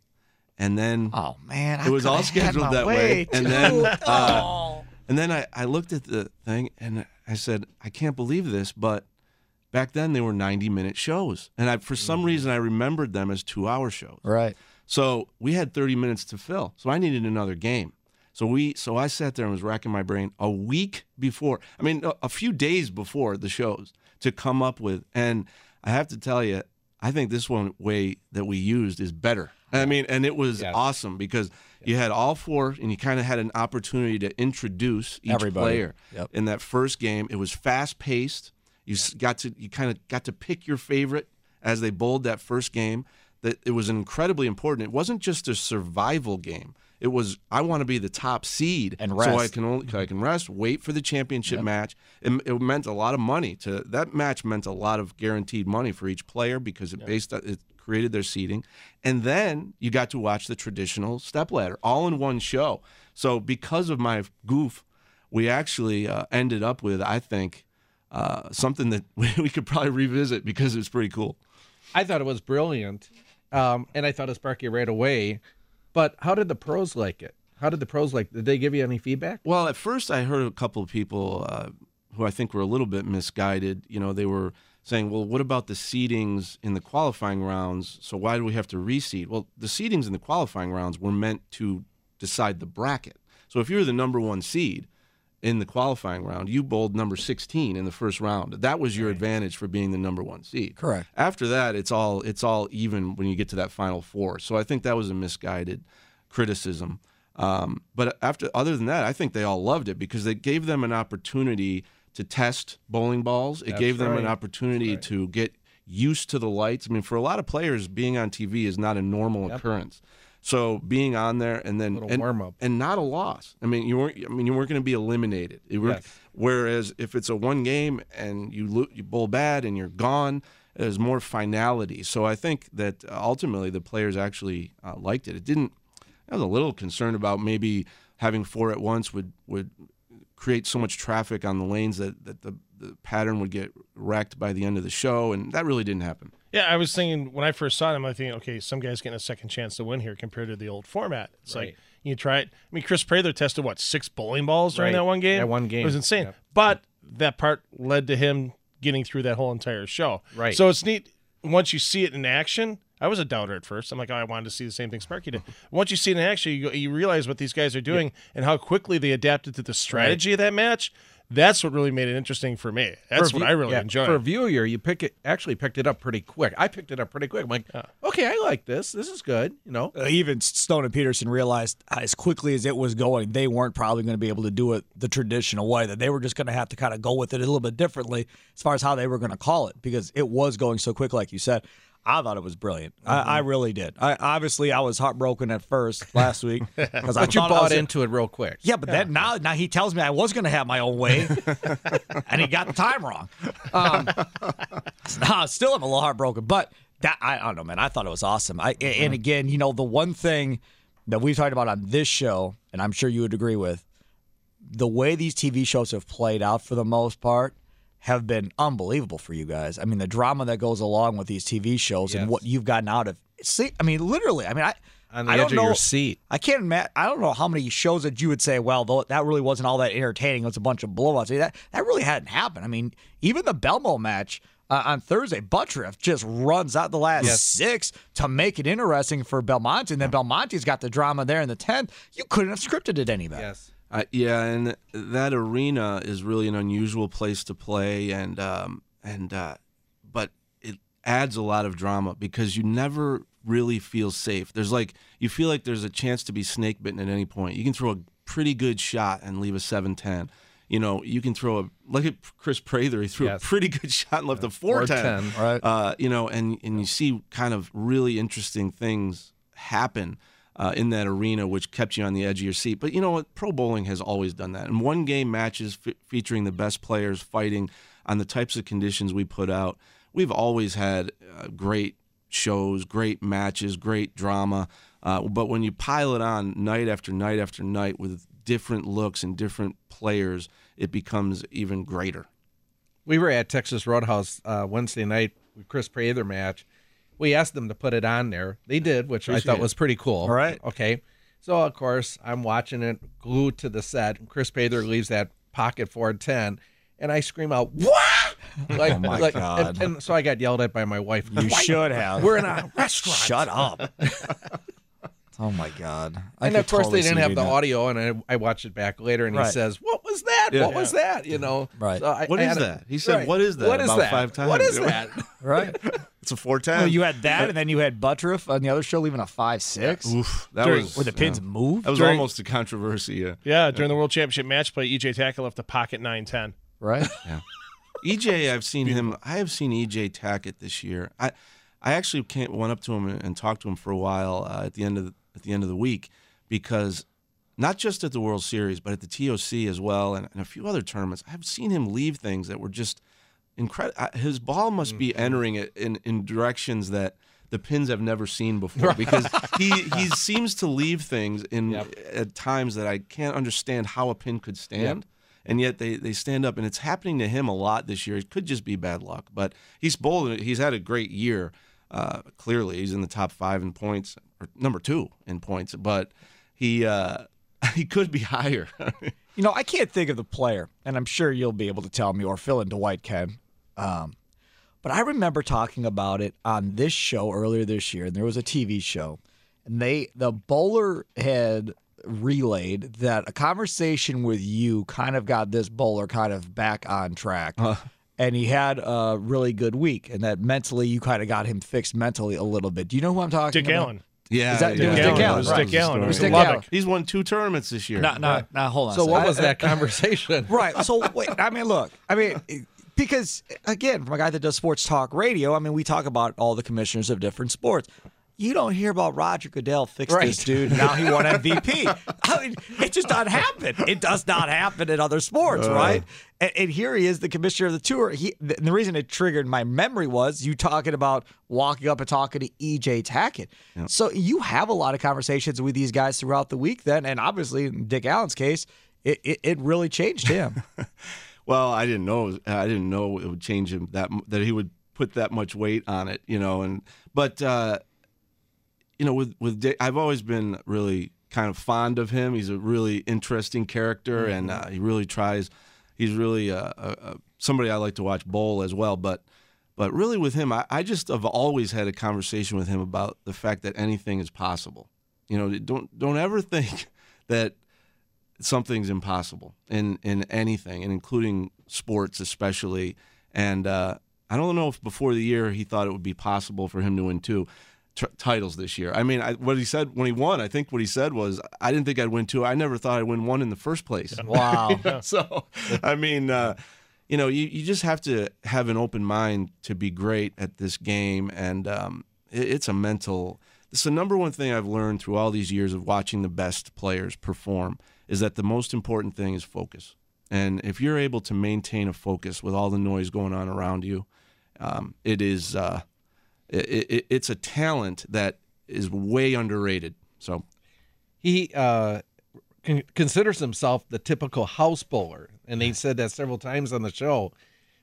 And then Oh man, I it was all scheduled that way. too. And then uh, and then I, I looked at the thing and I said, I can't believe this, but back then they were 90 minute shows, and I for some reason I remembered them as two hour shows. right. So we had 30 minutes to fill. So I needed another game. So we so I sat there and was racking my brain a week before. I mean, a, a few days before the shows to come up with. And I have to tell you, I think this one way that we used is better. I mean, and it was Yes. awesome because you had all four, and you kind of had an opportunity to introduce each Everybody. player Yep. in that first game. It was fast paced. You got to you kind of got to pick your favorite as they bowled that first game. That it was incredibly important. It wasn't just a survival game. It was I want to be the top seed, And so I can only I can rest, wait for the championship match. It, it meant a lot of money to that match meant a lot of guaranteed money for each player because it based it created their seating, and then you got to watch the traditional stepladder all in one show. So because of my goof, we actually uh, ended up with I think uh, something that [LAUGHS] we could probably revisit because it's pretty cool. I thought it was brilliant, um, and I thought it was Sparky right away. But how did the pros like it? How did the pros like? Did they give you any feedback? Well, at first, I heard a couple of people uh, who I think were a little bit misguided. You know, they were saying, "Well, what about the seedings in the qualifying rounds? So why do we have to reseed?" Well, the seedings in the qualifying rounds were meant to decide the bracket. So if you're the number one seed in the qualifying round, you bowled number 16 in the first round. That was your advantage for being the number one seed. Correct. After that, it's all it's all even when you get to that final four. So I think that was a misguided criticism. Um, but after other than that, I think they all loved it because it gave them an opportunity to test bowling balls. It gave them an right. opportunity to get used to the lights. I mean, for a lot of players, being on TV is not a normal occurrence. So being on there and then and, warm-up. and not a loss. I mean, you weren't. I mean, you weren't going to be eliminated. Yes. Whereas if it's a one game and you lo- you bowl bad and you're gone, there's more finality. So I think that ultimately the players actually uh, liked it. It didn't. I was a little concerned about maybe having four at once would would create so much traffic on the lanes that, that the, the pattern would get wrecked by the end of the show, and that really didn't happen. Yeah, I was thinking when I first saw him, I thinking, okay, some guy's getting a second chance to win here compared to the old format. It's Right. like you try it. I mean, Chris Prather tested what six bowling balls during Right. that one game. That one game. it was insane. Yep. But that part led to him getting through that whole entire show. Right. So it's neat once you see it in action. I was a doubter at first. I'm like, oh, I wanted to see the same thing Sparky did. [LAUGHS] Once you see it in action, you, go, you realize what these guys are doing and how quickly they adapted to the strategy of that match. That's what really made it interesting for me. That's For what view- I really yeah, enjoyed. For a viewer, you pick it actually picked it up pretty quick. I picked it up pretty quick. I'm like, okay, I like this. This is good. You know, Uh, even Stone and Pedersen realized as quickly as it was going, they weren't probably going to be able to do it the traditional way. That they were just going to have to kind of go with it a little bit differently as far as how they were going to call it because it was going so quick, like you said. I thought it was brilliant. I, I really did. I obviously I was heartbroken at first last week [LAUGHS] because I you I bought was- into it real quick. Yeah, but then now now he tells me I was going to have my own way, [LAUGHS] and he got the time wrong. Um, [LAUGHS] no, still I'm a little heartbroken, but that I, I don't know, man. I thought it was awesome. I and again, you know, the one thing that we've talked about on this show, and I'm sure you would agree with, the way these TV shows have played out for the most part have been unbelievable for you guys. I mean, the drama that goes along with these TV shows and what you've gotten out of. See, I mean, literally. I mean, I On the I edge don't of know, your seat. I can't imagine. I don't know how many shows that you would say, well, though that really wasn't all that entertaining. It was a bunch of blowouts. That that really hadn't happened. I mean, even the Belmo match uh, on Thursday, Butturff just runs out the last Yes. six to make it interesting for Belmonte, and then Belmonte's got the drama there in the tenth. You couldn't have scripted it any better. Yes. Uh, yeah, and that arena is really an unusual place to play, and um, and uh, but it adds a lot of drama because you never really feel safe. There's like you feel like there's a chance to be snake bitten at any point. You can throw a pretty good shot and leave a seven ten. You know, you can throw a look at Chris Prather. He threw Yes. a pretty good shot and left a four ten. 410, right. Uh, you know, and and you see kind of really interesting things happen uh, in that arena, which kept you on the edge of your seat. But you know what? Pro bowling has always done that. And one game matches f- featuring the best players fighting on the types of conditions we put out, we've always had uh, great shows, great matches, great drama. Uh, but when you pile it on night after night after night with different looks and different players, it becomes even greater. We were at Texas Roadhouse uh, Wednesday night with Chris Prather match. We asked them to put it on there. They did, which I thought it. was pretty cool. All right. Okay. So of course I'm watching it glued to the set. and Chris Prather leaves that pocket 410, and I scream out, "What!" [LAUGHS] Oh, like, Oh, my like- God. And, and so I got yelled at by my wife. You [LAUGHS] "Why- should have. We're in a restaurant. Shut up. [LAUGHS] oh my God. I and of course totally they didn't have the that. audio, and I, I watched it back later, and he says, "What was that? Yeah. What was that?" You know, Right. So I, What I is had a- that? He said, "What is that?" What is about that? five times. What is [LAUGHS] that? Right. It's a four ten. Well, you had that, and then you had Butturff on the other show leaving a five six, Oof, that During- was where the pins yeah. moved. That was During- almost a controversy. Yeah. Yeah, during the World Championship match play, EJ Tackett left the pocket 9-10. right. [LAUGHS] Yeah. EJ, I've seen him. I have seen EJ Tackett this year. I, I actually came, went up to him and, and talked to him for a while uh, at the end of the, at the end of the week because not just at the World Series, but at the TOC as well, and, and a few other tournaments. I've seen him leave things that were just incredible. His ball must be entering it in, in directions that the pins have never seen before because he [LAUGHS] he seems to leave things in Yep. at times that I can't understand how a pin could stand. And yet they, they stand up, and it's happening to him a lot this year. It could just be bad luck, but he's bold. and He's had a great year. Uh, clearly, he's in the top five in points, number two in points. But he uh, [LAUGHS] he could be higher. [LAUGHS] You know, I can't think of the player, and I'm sure you'll be able to tell me or fill in Dwight can. Um, but I remember talking about it on this show earlier this year, and there was a TV show, and they the bowler had relayed that a conversation with you kind of got this bowler kind of back on track. And he had a really good week, and that mentally you kind of got him fixed mentally a little bit. Do you know who I'm talking Dick about? Allen. Yeah, Is that- it was Dick Allen. Allen, It was. Dick Allen. It was Dick Allen. He's won two tournaments this year. No, no, no. Hold on. a So what I- was that [LAUGHS] conversation? Right. So wait, I mean, look, I mean, because again, from a guy that does sports talk radio, I mean, we talk about all the commissioners of different sports. You don't hear about Roger Goodell fixed this dude. Now he won MVP. [LAUGHS] I mean, it just doesn't happen. It does not happen in other sports, right? And, and here he is, the commissioner of the tour. He, the, the reason it triggered my memory was you talking about walking up and talking to EJ Tackett. So you have a lot of conversations with these guys throughout the week, then, and obviously in Dick Allen's case, it, it, it really changed him. [LAUGHS] Well, I didn't know. I didn't know it would change him that m- that he would put that much weight on it, you know. And but uh, you know, with with Dave, I've always been really kind of fond of him. He's a really interesting character, and uh, he really tries. He's really uh, a, a, somebody I like to watch bowl as well. But but really, with him, I, I just have always had a conversation with him about the fact that anything is possible. You know, don't don't ever think [LAUGHS] that something's impossible in in anything, and including sports especially. And uh, I don't know if before the year he thought it would be possible for him to win two t- titles this year. I mean, I, what he said when he won, I think what he said was, "I didn't think I'd win two. I never thought I'd win one in the first place." Wow. [LAUGHS] so, I mean, uh, you know, you, you just have to have an open mind to be great at this game, and um, it, it's a mental. It's the number one thing I've learned through all these years of watching the best players perform is that the most important thing is focus. And if you're able to maintain a focus with all the noise going on around you, um, it is uh, it, it, it's a talent that is way underrated. So he uh, con- considers himself the typical house bowler, and he said that several times on the show.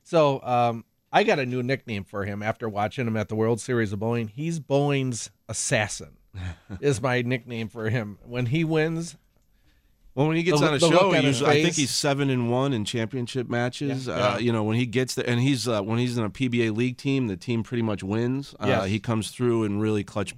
So um, I got a new nickname for him after watching him at the World Series of Bowling. He's bowling's assassin, [LAUGHS] is my nickname for him. When he wins, well, when he gets The- on a show, usually, I think he's seven and one in championship matches. Yeah. Uh, you know, when he gets there, and he's uh, when he's in a PBA league team, the team pretty much wins. Uh, Yes. He comes through in really clutch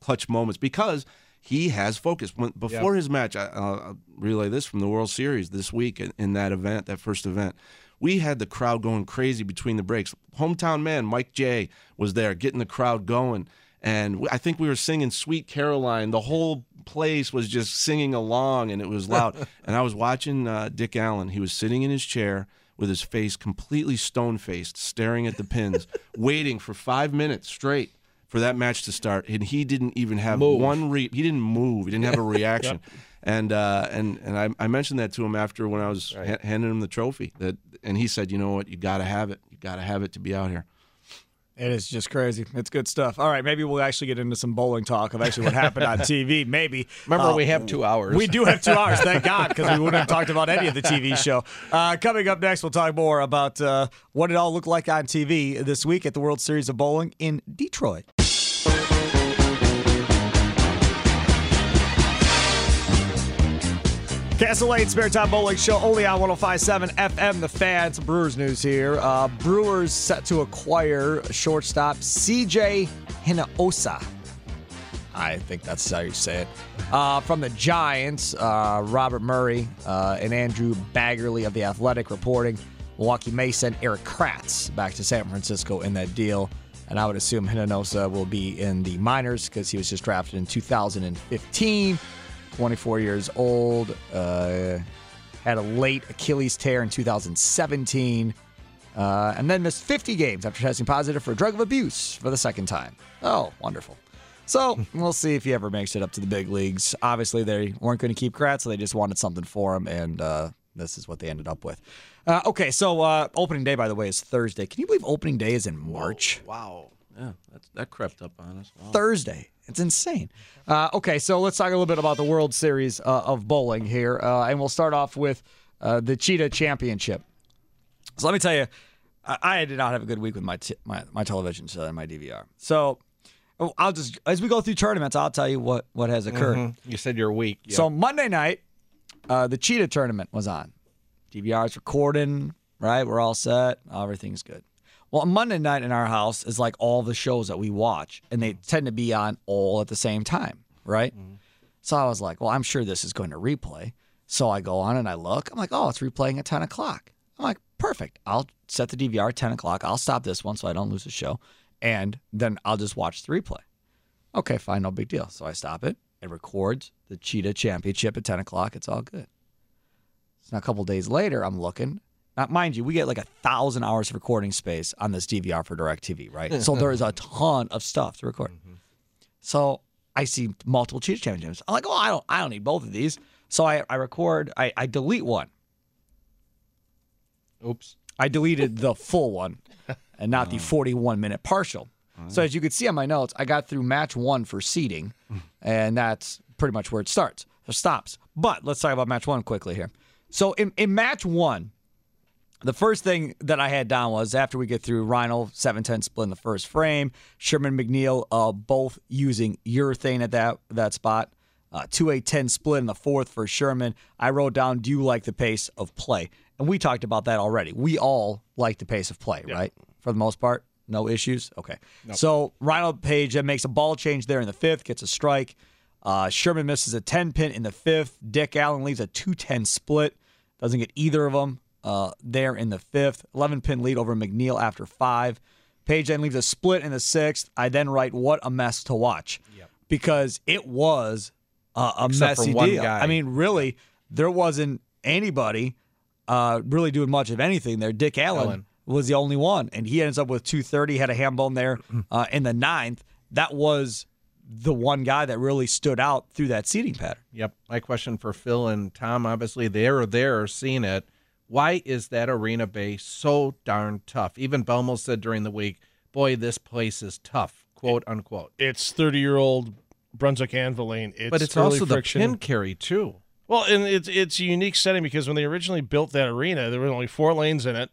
clutch moments because he has focus. When, before his match, I, uh, I'll relay this from the World Series this week in, in that event, that first event. We had the crowd going crazy between the breaks. Hometown man Mike J was there, getting the crowd going, and I think we were singing "Sweet Caroline." The whole place was just singing along, and it was loud. [LAUGHS] and I was watching uh, Dick Allen. He was sitting in his chair with his face completely stone faced, staring at the pins, [LAUGHS] waiting for five minutes straight for that match to start, and he didn't even have Move. one. Re- he didn't move. He didn't have a [LAUGHS] reaction. And uh, and and I, I mentioned that to him after when I was ha- handing him the trophy. That and he said, you know what, you got to have it. You got to have it to be out here. It is just crazy. It's good stuff. All right, maybe we'll actually get into some bowling talk of actually what happened on [LAUGHS] TV. Maybe. remember Uh, we have two hours. We do have two [LAUGHS] hours, thank God, because we wouldn't have talked about any of the TV show. Uh, coming up next, we'll talk more about uh, what it all looked like on TV this week at the World Series of Bowling in Detroit. Castle Lane Spare Time Bowling Show only on 1057 FM. The fans, Brewers news here. Uh, Brewers set to acquire shortstop CJ Hinaosa. I think that's how you say it. Uh, from the Giants, uh, Robert Murray uh, and Andrew Baggarly of The Athletic reporting Milwaukee Mason, Erik Kratz back to San Francisco in that deal. And I would assume Hinonosa will be in the minors because he was just drafted in 2015. 24 years old. Uh, had a late Achilles tear in 2017. Uh, and then missed 50 games after testing positive for drug of abuse for the second time. Oh, wonderful. So we'll see if he ever makes it up to the big leagues. Obviously, they weren't going to keep Kratz, so they just wanted something for him, and uh, this is what they ended up with. Uh, okay, so uh, opening day, by the way, is Thursday. Can you believe opening day is in March? Wow. Yeah, that's, that crept up on us. Wow. Thursday. It's insane. Uh, okay, so let's talk a little bit about the World Series uh, of bowling here, uh, and we'll start off with uh, the Cheetah Championship. So let me tell you, I, I did not have a good week with my t- my, my television set and my DVR. So oh, I'll just as we go through tournaments, I'll tell you what what has occurred. Mhm. You said you're weak. Yep. So Monday night, uh, the Cheetah tournament was on. DVR's recording, right? We're all set. Everything's good. Well, Monday night in our house is like all the shows that we watch, and they mm-hmm. tend to be on all at the same time, right? Mm-hmm. So I was like, well, I'm sure this is going to replay. So I go on and I look. I'm like, oh, it's replaying at 10 o'clock. I'm like, perfect. I'll set the DVR at 10 o'clock. I'll stop this one so I don't lose the show. And then I'll just watch the replay. Okay, fine, no big deal. So I stop it. It records the Cheetah Championship at 10 o'clock. It's all good. So now a couple days later, I'm looking. Now, mind you, we get like a thousand hours of recording space on this DVR for DirecTV, right? so there is a ton of stuff to record. Mm-hmm. So I see multiple Cheetah Championships. I'm like, oh, I don't, I don't need both of these. So I, I record, I, I delete one. Oops. I deleted the full one and not the [LAUGHS] ah. 41 minute partial. So as you can see on my notes, I got through match one for seeding, [LAUGHS] and that's pretty much where it starts. It stops. But let's talk about match one quickly here. So in, in match one, The first thing that I had down was after we get through Rhino 710 split in the first frame, Sherman McNeil uh, both using urethane at that that spot. Uh, 2 a 10 split in the fourth for Sherman. I wrote down, Do you like the pace of play? And we talked about that already. We all like the pace of play, right? For the most part, no issues. Okay. So Rhino Page that makes a ball change there in the fifth, gets a strike. Uh, Sherman misses a 10 pin in the fifth. Dick Allen leaves a 2 10 split. Doesn't get either of them uh, there in the fifth. 11 pin lead over McNeil after five. Page then leaves a split in the sixth. I then write, What a mess to watch. Because it was uh, a Except for messy deal. guy. I mean, really, there wasn't anybody uh, really doing much of anything there. Dick Allen, Allen. was the only one, and he ends up with 230. Had a ham bone there [CLEARS THROAT] uh, in the ninth. That was the one guy that really stood out through that seating pattern. Yep. My question for Phil and Tom, obviously they are there seeing it. Why is that arena bay so darn tough? Even Belmo said during the week, boy, this place is tough, quote unquote. It's 30 year old Brunswick Anvilane. It's but it's also friction. the pin carry too. Well, and it's it's a unique setting because when they originally built that arena, there were only four lanes in it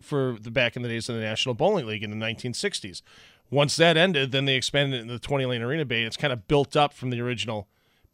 for the back in the days of the National Bowling League in the 1960s. Once that ended, then they expanded it into the 20 lane arena bay. It's kind of built up from the original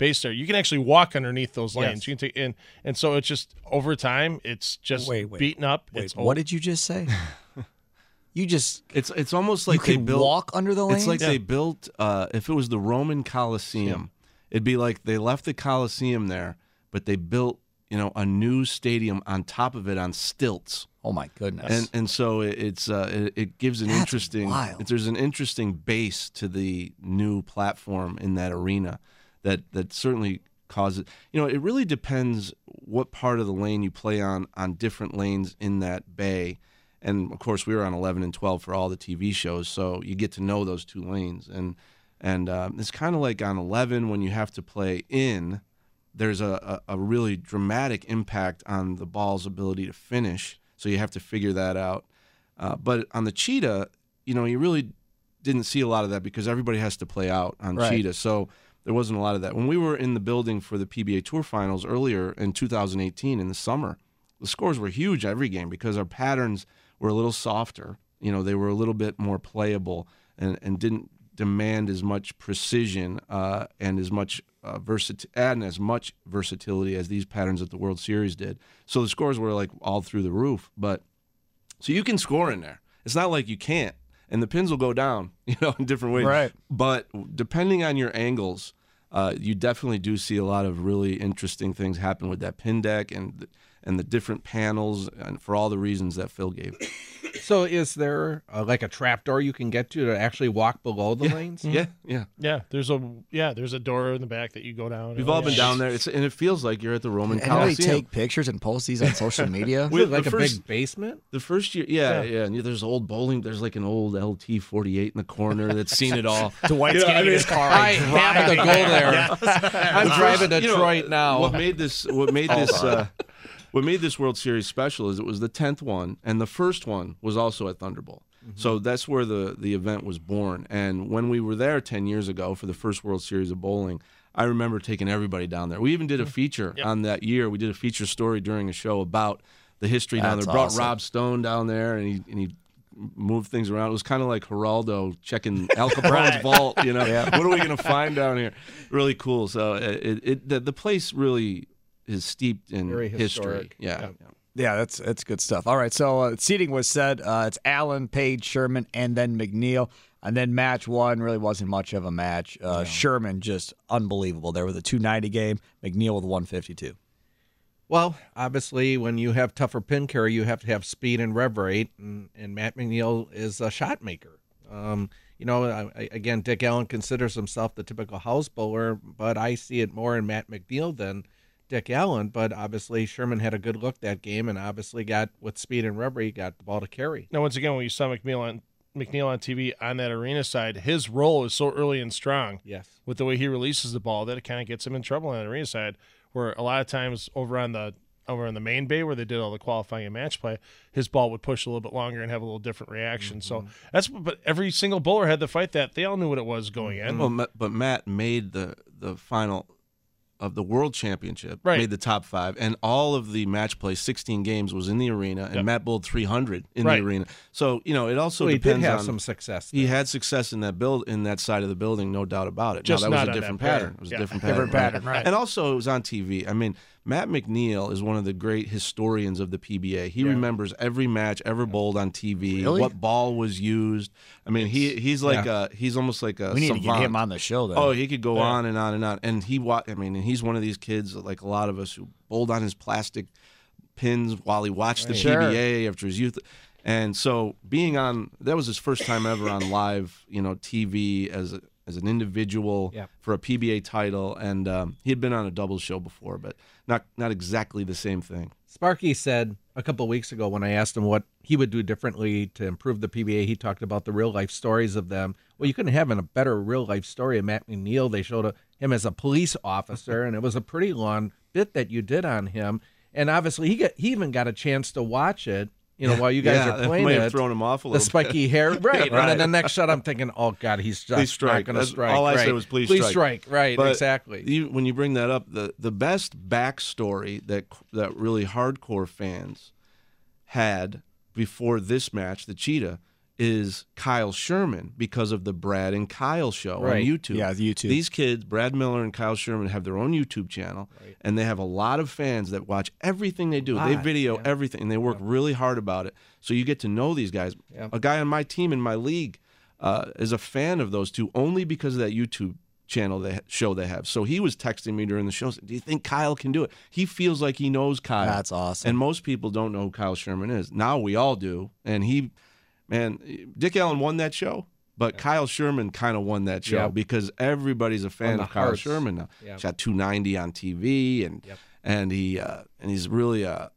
base there. You can actually walk underneath those lanes. Yes. You can take in, and so it's just over time, it's just Wait, wait. beaten up. Wait, it's what did you just say? [LAUGHS] you just It's it's almost like you they can built. walk under the lanes. It's like they built. Uh, if it was the Roman Colosseum, it'd be like they left the Colosseum there, but they built you know a new stadium on top of it on stilts. oh my goodness. and and so it, it's uh, it, it gives an That's interesting wild. it- there's an interesting base to the new platform in that arena that that certainly causes you know it really depends what part of the lane you play on on different lanes in that bay and of course we were on 11 and 12 for all the TV shows so you get to know those two lanes and and um, it's kind of like on 11 when you have to play in there's a, a, a really dramatic impact on the ball's ability to finish. So you have to figure that out. Uh, but on the cheetah, you know, you really didn't see a lot of that because everybody has to play out on Right. cheetah. So there wasn't a lot of that. When we were in the building for the PBA Tour Finals earlier in 2018 in the summer, the scores were huge every game because our patterns were a little softer. You know, they were a little bit more playable and, and didn't demand as much precision uh, and as much uh, versatility and as much versatility as these patterns at the World Series did. So the scores were like all through the roof. But so you can score in there. It's not like you can't, and the pins will go down, [LAUGHS] you know, in different ways. Right. But depending on your angles, uh, you definitely do see a lot of really interesting things happen with that pin deck and and the different panels, and for all the reasons that Phil gave. [COUGHS] So is there uh, like a trap door you can get to to actually walk below the lanes? Yeah, yeah. Yeah, there's a yeah, there's a door in the back that you go down. We've all been down there, it's, and it feels like you're at the Roman Anybody Coliseum. take pictures and post these on social [LAUGHS] media? Is it like the a big basement? The first year, yeah, yeah, and there's old bowling. There's like an old LT 48 in the corner that's [LAUGHS] seen it all. Dwight's getting in his car. I have to go there. [LAUGHS] I'm driving to You know, Detroit now. What made this? What made this? Uh, what made this World Series special is it was the tenth one, and the first one was also at Thunderbowl. Mm-hmm. So that's where the the event was born. And when we were there ten years ago for the first World Series of bowling, I remember taking everybody down there. We even did a feature on that year. We did a feature story during a show about the history down That's there. Brought awesome. Rob Stone down there, and he and he moved things around. It was kind of like Geraldo checking [LAUGHS] Al Capone's vault. You know, what are we going to find down here? Really cool. So it, it, it the, the place really is steeped in Very history. Yeah. Yeah. yeah. Yeah, that's that's good stuff. All right, so uh, seating was said. Uh, it's Allen, Page, Sherman, and then McNeil. And then match one really wasn't much of a match. Uh, Sherman just unbelievable. There with a 290 game. McNeil with 152. Well, obviously, when you have tougher pin carry, you have to have speed and rev rate, and, and Matt McNeil is a shot maker. Um, you know, I, I- again, Dick Allen considers himself the typical house bowler, but I see it more in Matt McNeil than Dick Allen. But obviously, Sherman had a good look that game, and obviously got with speed and rubber, he got the ball to carry. Now, once again, when you saw McNeil on McNeil on TV on that arena side, his role is so early and strong Yes. with the way he releases the ball that it kind of gets him in trouble on that arena side. Where a lot of times over on the over on the main bay where they did all the qualifying and match play, his ball would push a little bit longer and have a little different reaction. So mm-hmm. that's but every single bowler had to fight that. They all knew what it was going in. Well, but Matt made the the final of the World Championship Right. made the top five, and all of the match play, 16 games, was in the arena, and Yep. Matt bowled 300 in Right. the arena. So you know, it also So he did depends have on some success. he had success in that build in that side of the building, no doubt about it. Just now, that not was a different pattern. pattern. It was Yeah. a different pattern. Different pattern, right. And also, it was on TV. I mean, Matt McNeil is one of the great historians of the PBA. He remembers every match ever bowled on TV, Really? what ball was used. I mean, he he's like a he's almost like a We need to get him on the show. Then. Oh, he could go on and on and on. And he, I mean, and he's one of these kids, like a lot of us, who bowled on his plastic pins while he watched the Sure. PBA after his youth. And so, being on that was his first time ever on live, you know, TV as a, as an individual Yep. for a PBA title, and um, he had been on a doubles show before, but not not exactly the same thing. Sparky said a couple weeks ago when I asked him what he would do differently to improve the PBA, he talked about the real life stories of them. Well, you couldn't have a better real life story of Matt McNeil. They showed a, him as a police officer, and it was a pretty long bit that you did on him. And obviously, he got he even got a chance to watch it. You know, while you guys Yeah, [LAUGHS] are playing might it, have thrown him off a the little bit. spiky hair, right? [LAUGHS] And Right. then the next shot, I'm thinking, oh god, he's just Please strike. not going to strike. all I right. said was please please strike. Right, But exactly. You, when you bring that up, the the best backstory that that really hardcore fans had before this match, the Cheetah, is Kyle Sherman because of the Brad and Kyle show Right. on YouTube. Yeah, YouTube. These kids, Brad Miller and Kyle Sherman, have their own YouTube channel, and they have a lot of fans that watch everything they do. they video everything, and they work really hard about it. So you get to know these guys. Yeah. A guy on my team in my league uh, is a fan of those two only because of that YouTube channel they show they have. So he was texting me during the show. Do you think Kyle can do it? He feels like he knows Kyle. That's awesome. And most people don't know who Kyle Sherman is. Now we all do. And he, man, Dick Allen won that show. But Kyle Sherman kind of won that show Yeah. because everybody's a fan of Kyle hearts. Sherman now. Yeah. Shot 290 on TV, and Yep. and he uh, and he's really a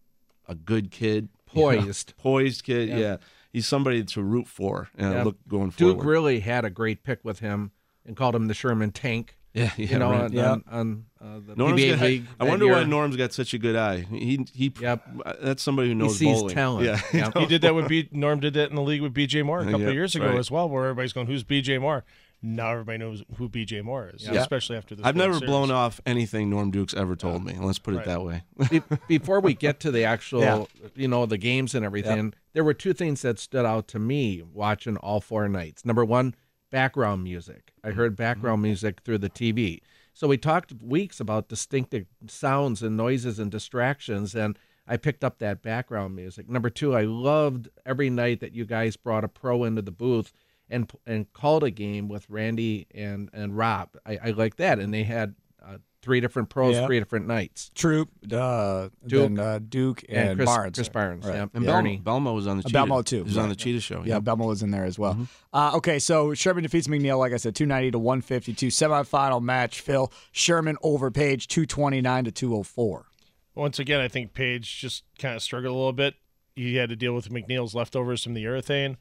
a good kid, you [LAUGHS] know, Poised. poised kid. Yeah. Yeah. he's somebody to root for and Yeah. look going Duke really had a great pick with him and called him the Sherman Tank. Yeah, yeah, you know, right. on, Yeah. on, on uh, the Norm's PBA got- league. I that wonder why. Norm's got such a good eye. He he. Yep. That's somebody who knows he sees bowling. talent. Yeah, [LAUGHS] Yep. He did that with B. Norm did that in the league with B.J. Moore a couple Yeah, of years ago right. as well, where everybody's going, "Who's B.J. Moore?" Now everybody knows who B.J. Moore is, Yeah. especially after this. I've never Series. blown off anything Norm Duke's ever told me. Let's put it that way. Be- before we get to the actual, [LAUGHS] Yeah. you know, the games and everything, there were two things that stood out to me watching all four nights. Number one, background music. I heard background music through the TV. So we talked weeks about distinctive sounds and noises and distractions, and I picked up that background music. Number two, I loved every night that you guys brought a pro into the booth and and called a game with Randy and and Rob. I, I like that, and they had uh, three different pros, Yeah. three different nights. Troop, uh, Duke. then, uh, Duke, and, And Chris- Barnes. Chris Barnes, Right. yeah. And Bernie. Belmo, Belmo was on the Uh, Cheetah. Belmo, too. He was on the Cheetah show. Yeah, Belmo was in there as well. Mm-hmm. Uh, okay, so Sherman defeats McNeil, like I said, 290 to 152. Semifinal match, Phil. Sherman over Page, 229 to 204. Once again, I think Page just kind of struggled a little bit. He had to deal with McNeil's leftovers from the urethane,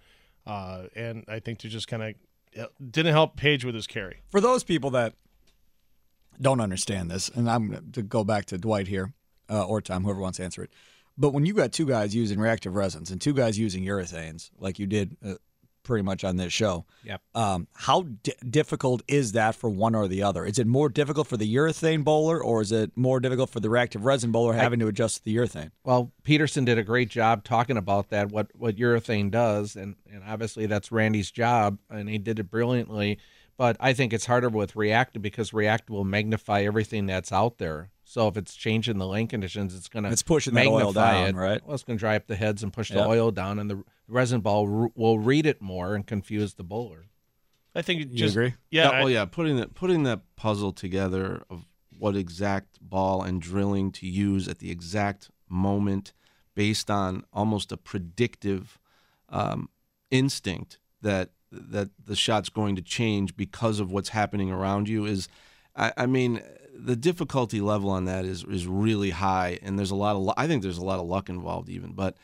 uh, and I think to just kind of didn't help Page with his carry. For those people that don't understand this, and I'm going to go back to Dwight here, uh, or Tom, whoever wants to answer it. But when you got two guys using reactive resins and two guys using urethanes, like you did uh, pretty much on this show, Yep. um, how di- difficult is that for one or the other? Is it more difficult for the urethane bowler, or is it more difficult for the reactive resin bowler having to adjust to the urethane? Well, Pedersen did a great job talking about that, what what urethane does, and and obviously that's Randy's job, and he did it brilliantly. But I think it's harder with reactive because reactive will magnify everything that's out there. So if it's changing the lane conditions, it's going to It's pushing that oil down, it. right? Well, it's going to dry up the heads and push the oil down, and the resin ball r- will read it more and confuse the bowler. I think it You just agree? yeah. Yeah, I- well, yeah, putting that putting that puzzle together of what exact ball and drilling to use at the exact moment, based on almost a predictive um, instinct that that the shot's going to change because of what's happening around you is, I, I mean, the difficulty level on that is is really high, and there's a lot of I think there's a lot of luck involved even, but.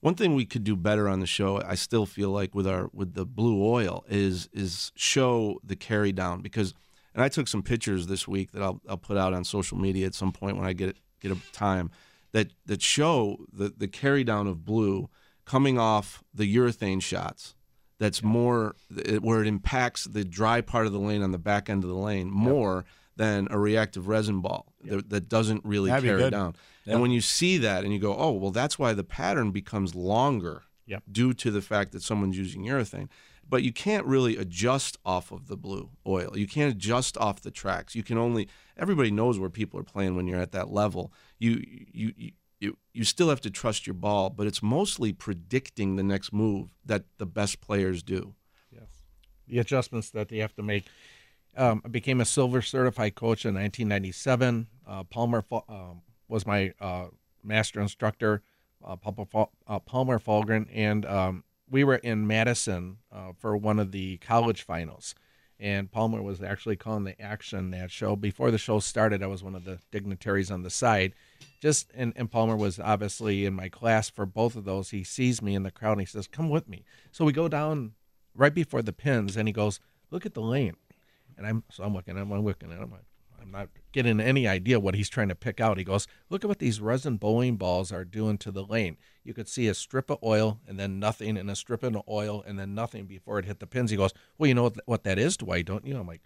One thing we could do better on the show, I still feel like with our with the blue oil is is show the carry down because, and I took some pictures this week that I'll I'll put out on social media at some point when I get get a time that that show the the carry down of blue coming off the urethane shots. That's more where it impacts the dry part of the lane on the back end of the lane more than a reactive resin ball that, that doesn't really That'd carry down. And when you see that and you go, oh, well, that's why the pattern becomes longer Yep. due to the fact that someone's using urethane. But you can't really adjust off of the blue oil. You can't adjust off the tracks. You can only everybody knows where people are playing when you're at that level. You you you you, you still have to trust your ball, but it's mostly predicting the next move that the best players do. Yes. The adjustments that they have to make. Um, I became a silver certified coach in 1997. Uh, Palmer um, was my uh, master instructor, uh, uh, Palmer Fallgren, and um, we were in Madison uh, for one of the college finals. And Palmer was actually calling the action that show. Before the show started, I was one of the dignitaries on the side. Just and, and Palmer was obviously in my class for both of those. He sees me in the crowd and he says, Come with me. So we go down right before the pins and he goes, Look at the lane. And I'm so I'm looking, I'm looking at him. I'm not getting any idea what he's trying to pick out. He goes, Look at what these resin bowling balls are doing to the lane. You could see a strip of oil and then nothing, and a strip of oil and then nothing before it hit the pins. He goes, Well, you know what, what that is, Dwight, don't you? I'm like,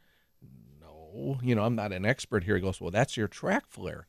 No, you know, I'm not an expert here. He goes, Well, that's your track flare.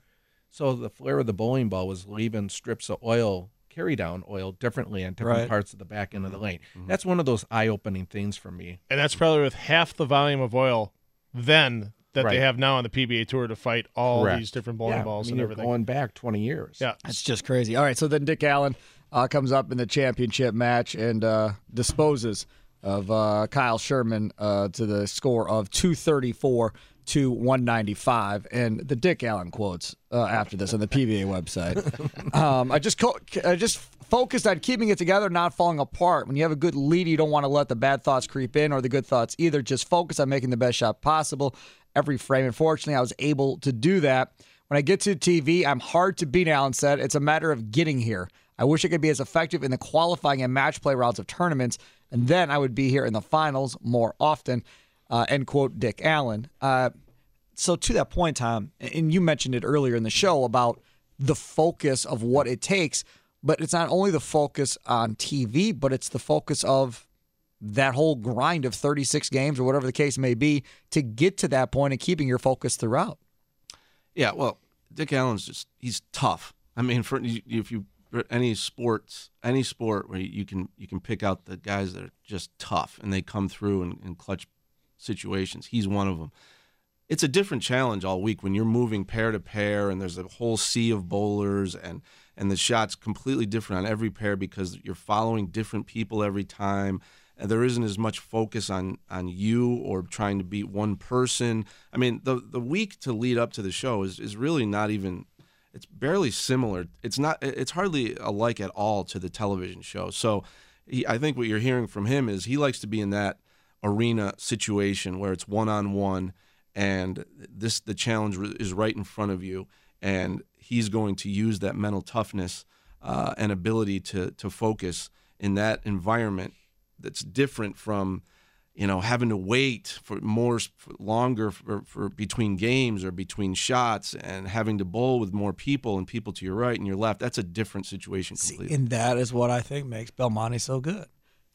So the flare of the bowling ball was leaving strips of oil, carry down oil differently on different Right. parts of the back end of the lane. That's one of those eye opening things for me. and that's probably with half the volume of oil then that Right. they have now on the PBA tour to fight all Correct. these different bowling yeah, balls I mean, and you're everything. going back 20 years. Yeah. That's just crazy. All right, so then Dick Allen uh, comes up in the championship match and uh, disposes of uh, Kyle Sherman uh, to the score of 234 to 195. And the Dick Allen quotes uh, after this on the PBA website. [LAUGHS] um, I just co- I just focused on keeping it together, not falling apart. When you have a good lead, you don't want to let the bad thoughts creep in or the good thoughts either. Just focus on making the best shot possible every frame. Unfortunately, I was able to do that. When I get to TV, I'm hard to beat, Allen said. It's a matter of getting here. I wish I could be as effective in the qualifying and match play rounds of tournaments, and then I would be here in the finals more often. Uh, end quote, Dick Allen. Uh, so to that point, Tom, and you mentioned it earlier in the show about the focus of what it takes, but it's not only the focus on TV, but it's the focus of that whole grind of 36 games or whatever the case may be to get to that point and keeping your focus throughout. Yeah, well, Dick Allen's just he's tough. I mean, for if you for any sports, any sport where you can you can pick out the guys that are just tough and they come through in clutch situations. He's one of them. It's a different challenge all week when you're moving pair to pair and there's a whole sea of bowlers and and the shots completely different on every pair because you're following different people every time and there isn't as much focus on on you or trying to beat one person. I mean, the the week to lead up to the show is is really not even it's barely similar. It's not it's hardly alike at all to the television show. So he, I think what you're hearing from him is he likes to be in that arena situation where it's one on one and this the challenge is right in front of you and he's going to use that mental toughness uh, and ability to to focus in that environment that's different from you know having to wait for more for longer for, for between games or between shots and having to bowl with more people and people to your right and your left that's a different situation completely And that is what I think makes Belmonte so good.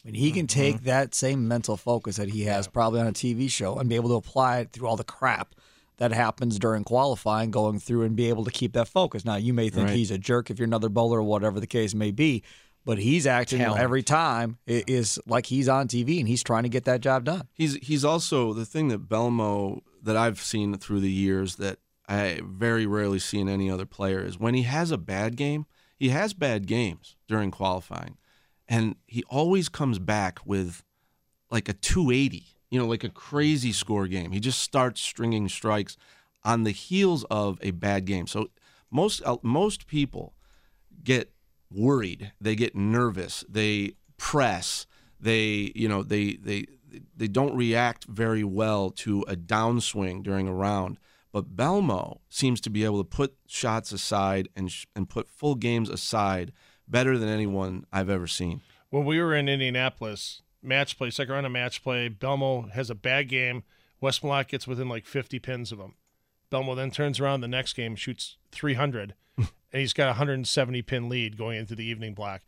I mean, he can take mm-hmm. that same mental focus that he has probably on a TV show and be able to apply it through all the crap that happens during qualifying, going through and be able to keep that focus. Now, you may think Right. he's a jerk if you're another bowler or whatever the case may be, but he's acting Talent. every time i- is like he's on TV and he's trying to get that job done. He's he's also the thing that Belmo that I've seen through the years that I very rarely see in any other player is when he has a bad game, he has bad games during qualifying, and he always comes back with like a 280, you know, like a crazy score game. He just starts stringing strikes on the heels of a bad game. So most uh, most people get worried, they get nervous, they press, they you know they they they don't react very well to a downswing during a round. But Belmo seems to be able to put shots aside and sh- and put full games aside better than anyone I've ever seen. when we were in Indianapolis, match play, second round of match play, Belmo has a bad game. Westmont gets within like 50 pins of him. Belmo then turns around the next game, shoots 300, [LAUGHS] and he's got a 170 pin lead going into the evening block.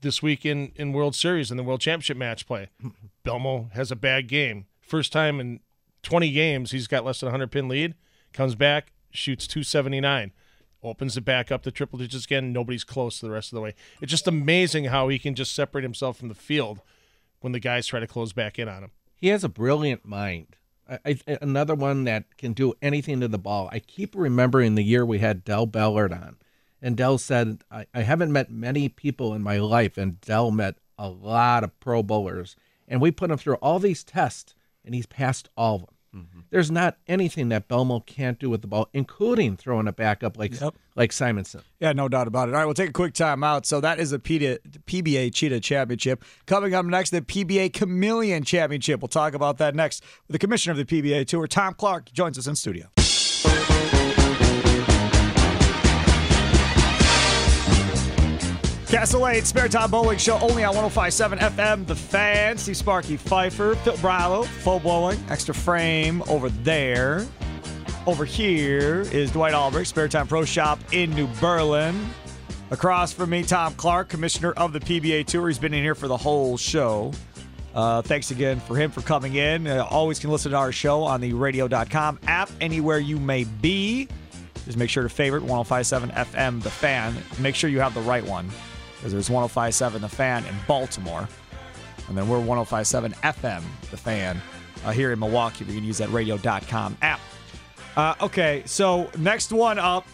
This week in, in World Series in the World Championship match play, [LAUGHS] Belmo has a bad game. First time in 20 games, he's got less than 100 pin lead. Comes back, shoots 279, opens it back up to triple digits again. Nobody's close the rest of the way. It's just amazing how he can just separate himself from the field when the guys try to close back in on him. He has a brilliant mind. I, I, another one that can do anything to the ball. I keep remembering the year we had Del Ballard on, and Del said, I, I haven't met many people in my life, and Del met a lot of Pro Bowlers, and we put him through all these tests, and he's passed all of them. Mm-hmm. There's not anything that Belmo can't do with the ball, including throwing it back up like Yep. like Simonson. Yeah, no doubt about it. All right, we'll take a quick time out. So that is the PBA, PBA Cheetah Championship. Coming up next, the PBA Chameleon Championship. We'll talk about that next with the commissioner of the PBA Tour, Tom Clark, joins us in studio. Castle 8 Spare Time Bowling Show only on 1057 FM. The Fan, Steve Sparky Pfeiffer, Phil Bravo, FloBowling, Extra Frame over there. Over here is Dwight Albrecht, Spare Time Pro Shop in New Berlin. Across from me, Tom Clark, commissioner of the PBA Tour. He's been in here for the whole show. Uh, thanks again for him for coming in. Uh, always can listen to our show on the radio.com app anywhere you may be. Just make sure to favorite 1057 FM The Fan. Make sure you have the right one because there's 1057 The Fan in Baltimore. And then we're 1057 FM The Fan uh, here in Milwaukee. You can use that radio.com app. Uh, okay, so next one up.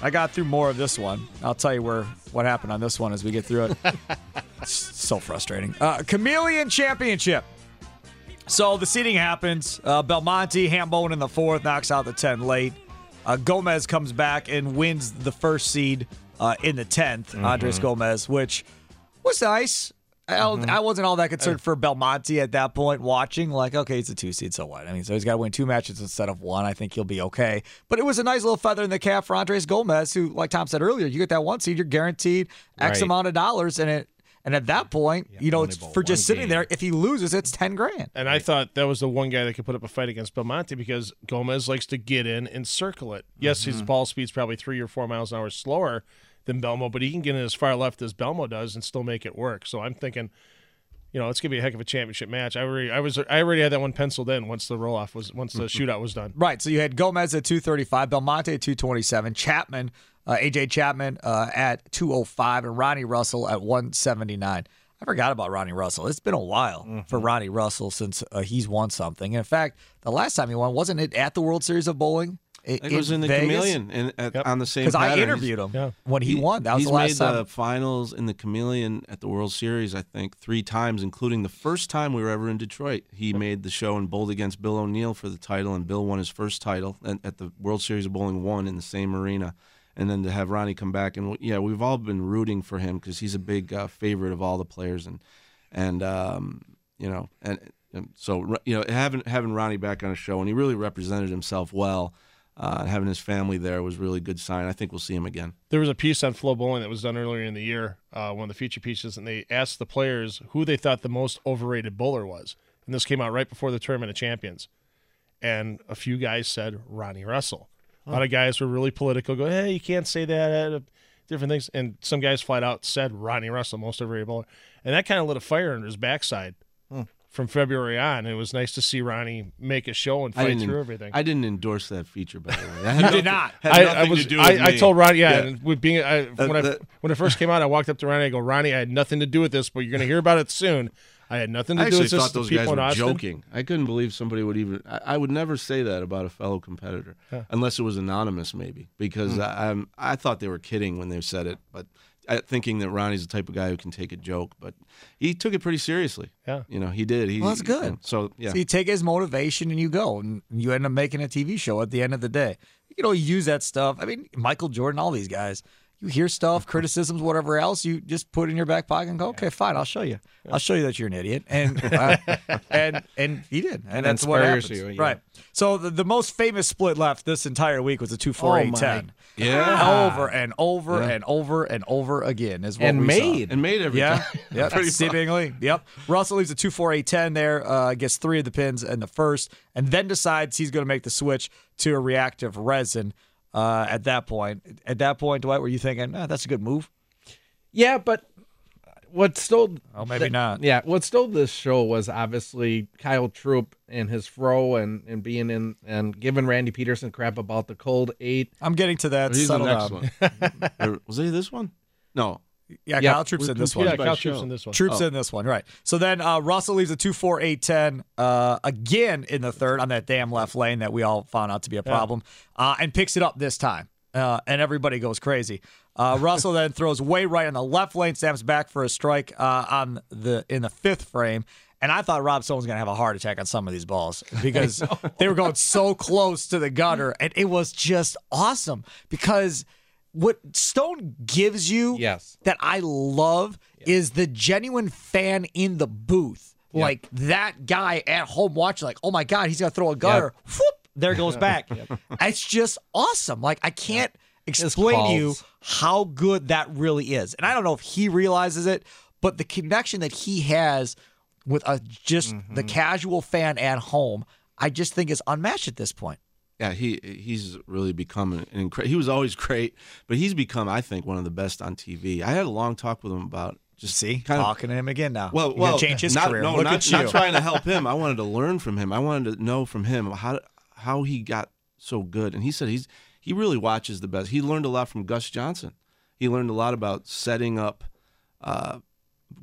I got through more of this one. I'll tell you where what happened on this one as we get through it. [LAUGHS] It's so frustrating. Uh, Chameleon Championship. So the seating happens. Uh, Belmonte, Hambone in the fourth, knocks out the 10 late. Uh, Gomez comes back and wins the first seed uh, in the 10th, Andres Gomez, which was nice. I, I wasn't all that concerned for Belmonte at that point watching. Like, okay, he's a two seed, so what? I mean, so he's got to win two matches instead of one. I think he'll be okay. But it was a nice little feather in the cap for Andres Gomez, who, like Tom said earlier, you get that one seed, you're guaranteed X Right. amount of dollars, and it. And at that point, you know, it's for just one sitting game. there. If he loses, it's ten grand. And I thought that was the one guy that could put up a fight against Belmonte because Gomez likes to get in and circle it. Yes, his ball speed's probably three or four miles an hour slower than Belmo, but he can get in as far left as Belmo does and still make it work. So I'm thinking, you know, it's gonna be a heck of a championship match. I already, I was, I already had that one penciled in once the roll off was, once the shootout was done. Right. So you had Gomez at 235, Belmonte at 227, Chapman, uh, AJ Chapman uh, at 205, and Ronnie Russell at 179. I forgot about Ronnie Russell. It's been a while for Ronnie Russell since uh, he's won something. In fact, the last time he won, wasn't it at the World Series of Bowling? I- It was in the Vegas? Chameleon in, at, on the same Because I pattern. interviewed him Yeah. when he, won. That was he's the last made time. the finals in the Chameleon at the World Series, I think, three times, including the first time we were ever in Detroit. He made the show and bowled against Bill O'Neill for the title, and Bill won his first title at, at the World Series of Bowling one in the same arena. And then to have Ronnie come back, and yeah, we've all been rooting for him because he's a big uh, favorite of all the players, and and um, you know, and, and so you know, having having Ronnie back on a show, and he really represented himself well. Uh, having his family there was a really good sign. I think we'll see him again. There was a piece on FloBowling that was done earlier in the year, uh, one of the feature pieces, and they asked the players who they thought the most overrated bowler was. And this came out right before the Tournament of Champions. And a few guys said Ronnie Russell. A lot of guys were really political, go, hey, you can't say that, uh, different things. And some guys flat out said Ronnie Russell, most overrated bowler. And that kind of lit a fire under his backside from February on. It was nice to see Ronnie make a show and fight through everything. I didn't endorse that feature, by the way. That had You nothing- did not. I, I was. to do with I, I told Ronnie, yeah, Yeah. and with being, I, when I that- when it first came out, I walked up to Ronnie. I go, Ronnie, I had nothing to do with this, but you're going to hear about it soon. I had nothing to I do with this. thought those people guys were Austin. joking. I couldn't believe somebody would even. I, I would never say that about a fellow competitor, unless it was anonymous, maybe, because Hmm. I, I'm, I thought they were kidding when they said it, but I, thinking that Ronnie's the type of guy who can take a joke, but he took it pretty seriously. Yeah. you know, he did. He, Well, that's good. So yeah, So you take his motivation and you go, and you end up making a TV show at the end of the day. You know, always use that stuff. I mean, Michael Jordan, all these guys. You hear stuff, [LAUGHS] criticisms, whatever else, you just put it in your back pocket and go, okay, fine, I'll show you. I'll show you that you're an idiot. And [LAUGHS] uh, and and he did. And that's what happens. you, yeah. Right. So the, the most famous split left this entire week was a 2 4 Oh, 8 my 10. Yeah. Over and over Yeah. and over and over again is what And we saw. made. and made every Yeah, time. [LAUGHS] yeah, Pretty seemingly. Yep. Russell leaves a 2 4 8 10 there, uh, gets three of the pins in the first, and then decides he's going to make the switch to a reactive resin uh, at that point. At that point, Dwight, were you thinking, "Ah, that's a good move? Yeah, but what stole Oh, maybe not. Yeah, what stole this show was obviously Kyle Troup and his fro and, and being in and giving Randy Pedersen crap about the cold eight. I'm getting to that. He's the next down. one. [LAUGHS] Was he this one? No. Yeah, Yeah, Kyle Troup's we're in this one. Yeah, by Kyle show. Troup's in this one. Troup's in this one, right? So then uh, Russell leaves a two four eight ten uh, again in the third on that damn left lane that we all found out to be a problem, uh, and picks it up this time, uh, and everybody goes crazy. Uh, [LAUGHS] Russell then throws way right on the left lane, snaps back for a strike uh, on the in the fifth frame. And I thought Rob Stone was going to have a heart attack on some of these balls [LAUGHS] because they were going so close to the gutter. And it was just awesome because what Stone gives you Yes. that I love is the genuine fan in the booth. Like that guy at home watching, like, oh my God, he's going to throw a gutter. Whoop, there goes back. [LAUGHS] It's just awesome. Like, I can't explain to you how good that really is. And I don't know if he realizes it, but the connection that he has with a, just mm-hmm. the casual fan at home, I just think is unmatched at this point. Yeah, he he's really become an incredible. He was always great, but he's become, I think, one of the best on TV. I had a long talk with him about just See, kind of talking to him again now. Well, You're well, change his not, career. No, Look not, at you. not trying to help him. [LAUGHS] I wanted to learn from him. I wanted to know from him how how he got so good. And he said he's he really watches the best. He learned a lot from Gus Johnson. He learned a lot about setting up uh,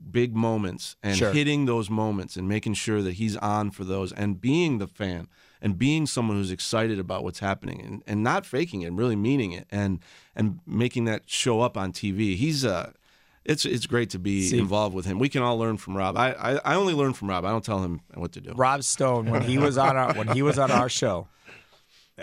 big moments and Sure. hitting those moments and making sure that he's on for those and being the fan and being someone who's excited about what's happening and, and not faking it and really meaning it and and making that show up on TV. He's uh it's it's great to be See- involved with him. We can all learn from Rob. I, I I only learn from Rob. I don't tell him what to do. Rob Stone when he was on our when he was on our show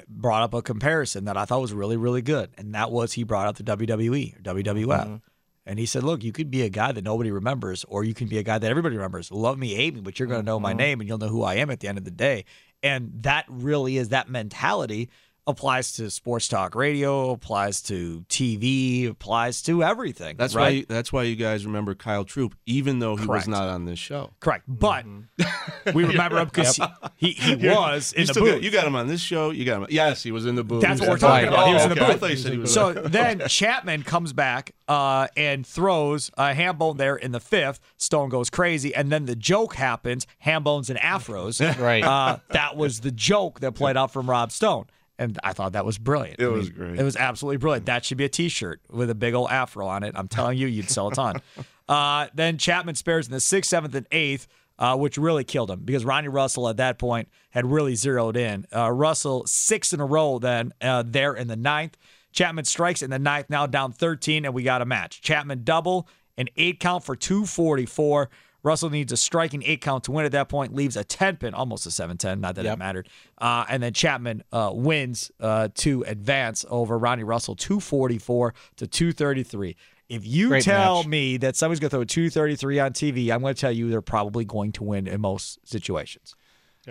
brought up a comparison that I thought was really really good, and that was he brought up the WWE or WWF, and he said, "Look, you could be a guy that nobody remembers, or you can be a guy that everybody remembers. Love me, hate me, but you're going to know my name and you'll know who I am at the end of the day." And that really is that mentality applies to sports talk radio, applies to TV, applies to everything. That's right? why that's why you guys remember Kyle Troup, even though he Correct. was not on this show. Correct, but [LAUGHS] we remember him because [LAUGHS] he, he, he was in You the booth. got- you got him on this show. You got him. Yes, he was in the booth. That's what we're talking right. about. He was in the okay. I booth. thought you said he was So [LAUGHS] then Chapman comes back uh, and throws a Hambone there in the fifth. Stone goes crazy, and then the joke happens: Hambones and afros. Right. Uh, that was the joke that played out from Rob Stone, and I thought that was brilliant. It I was great. It was absolutely brilliant. That should be a T-shirt with a big old afro on it. I'm telling you, you'd sell a ton. [LAUGHS] Uh, then Chapman spares in the sixth, seventh, and eighth. Uh, which really killed him because Ronnie Russell at that point had really zeroed in. Uh, Russell six in a row then uh, there in the ninth. Chapman strikes in the ninth, now down 13, and we got a match. Chapman double, an eight count for 244. Russell needs a striking eight count to win at that point, leaves a 10 pin, almost a 7 10, not that it mattered. Uh, and then Chapman uh, wins uh, to advance over Ronnie Russell, 244 to 233. If you Great tell match. me that somebody's going to throw a 233 on TV, I'm going to tell you they're probably going to win in most situations.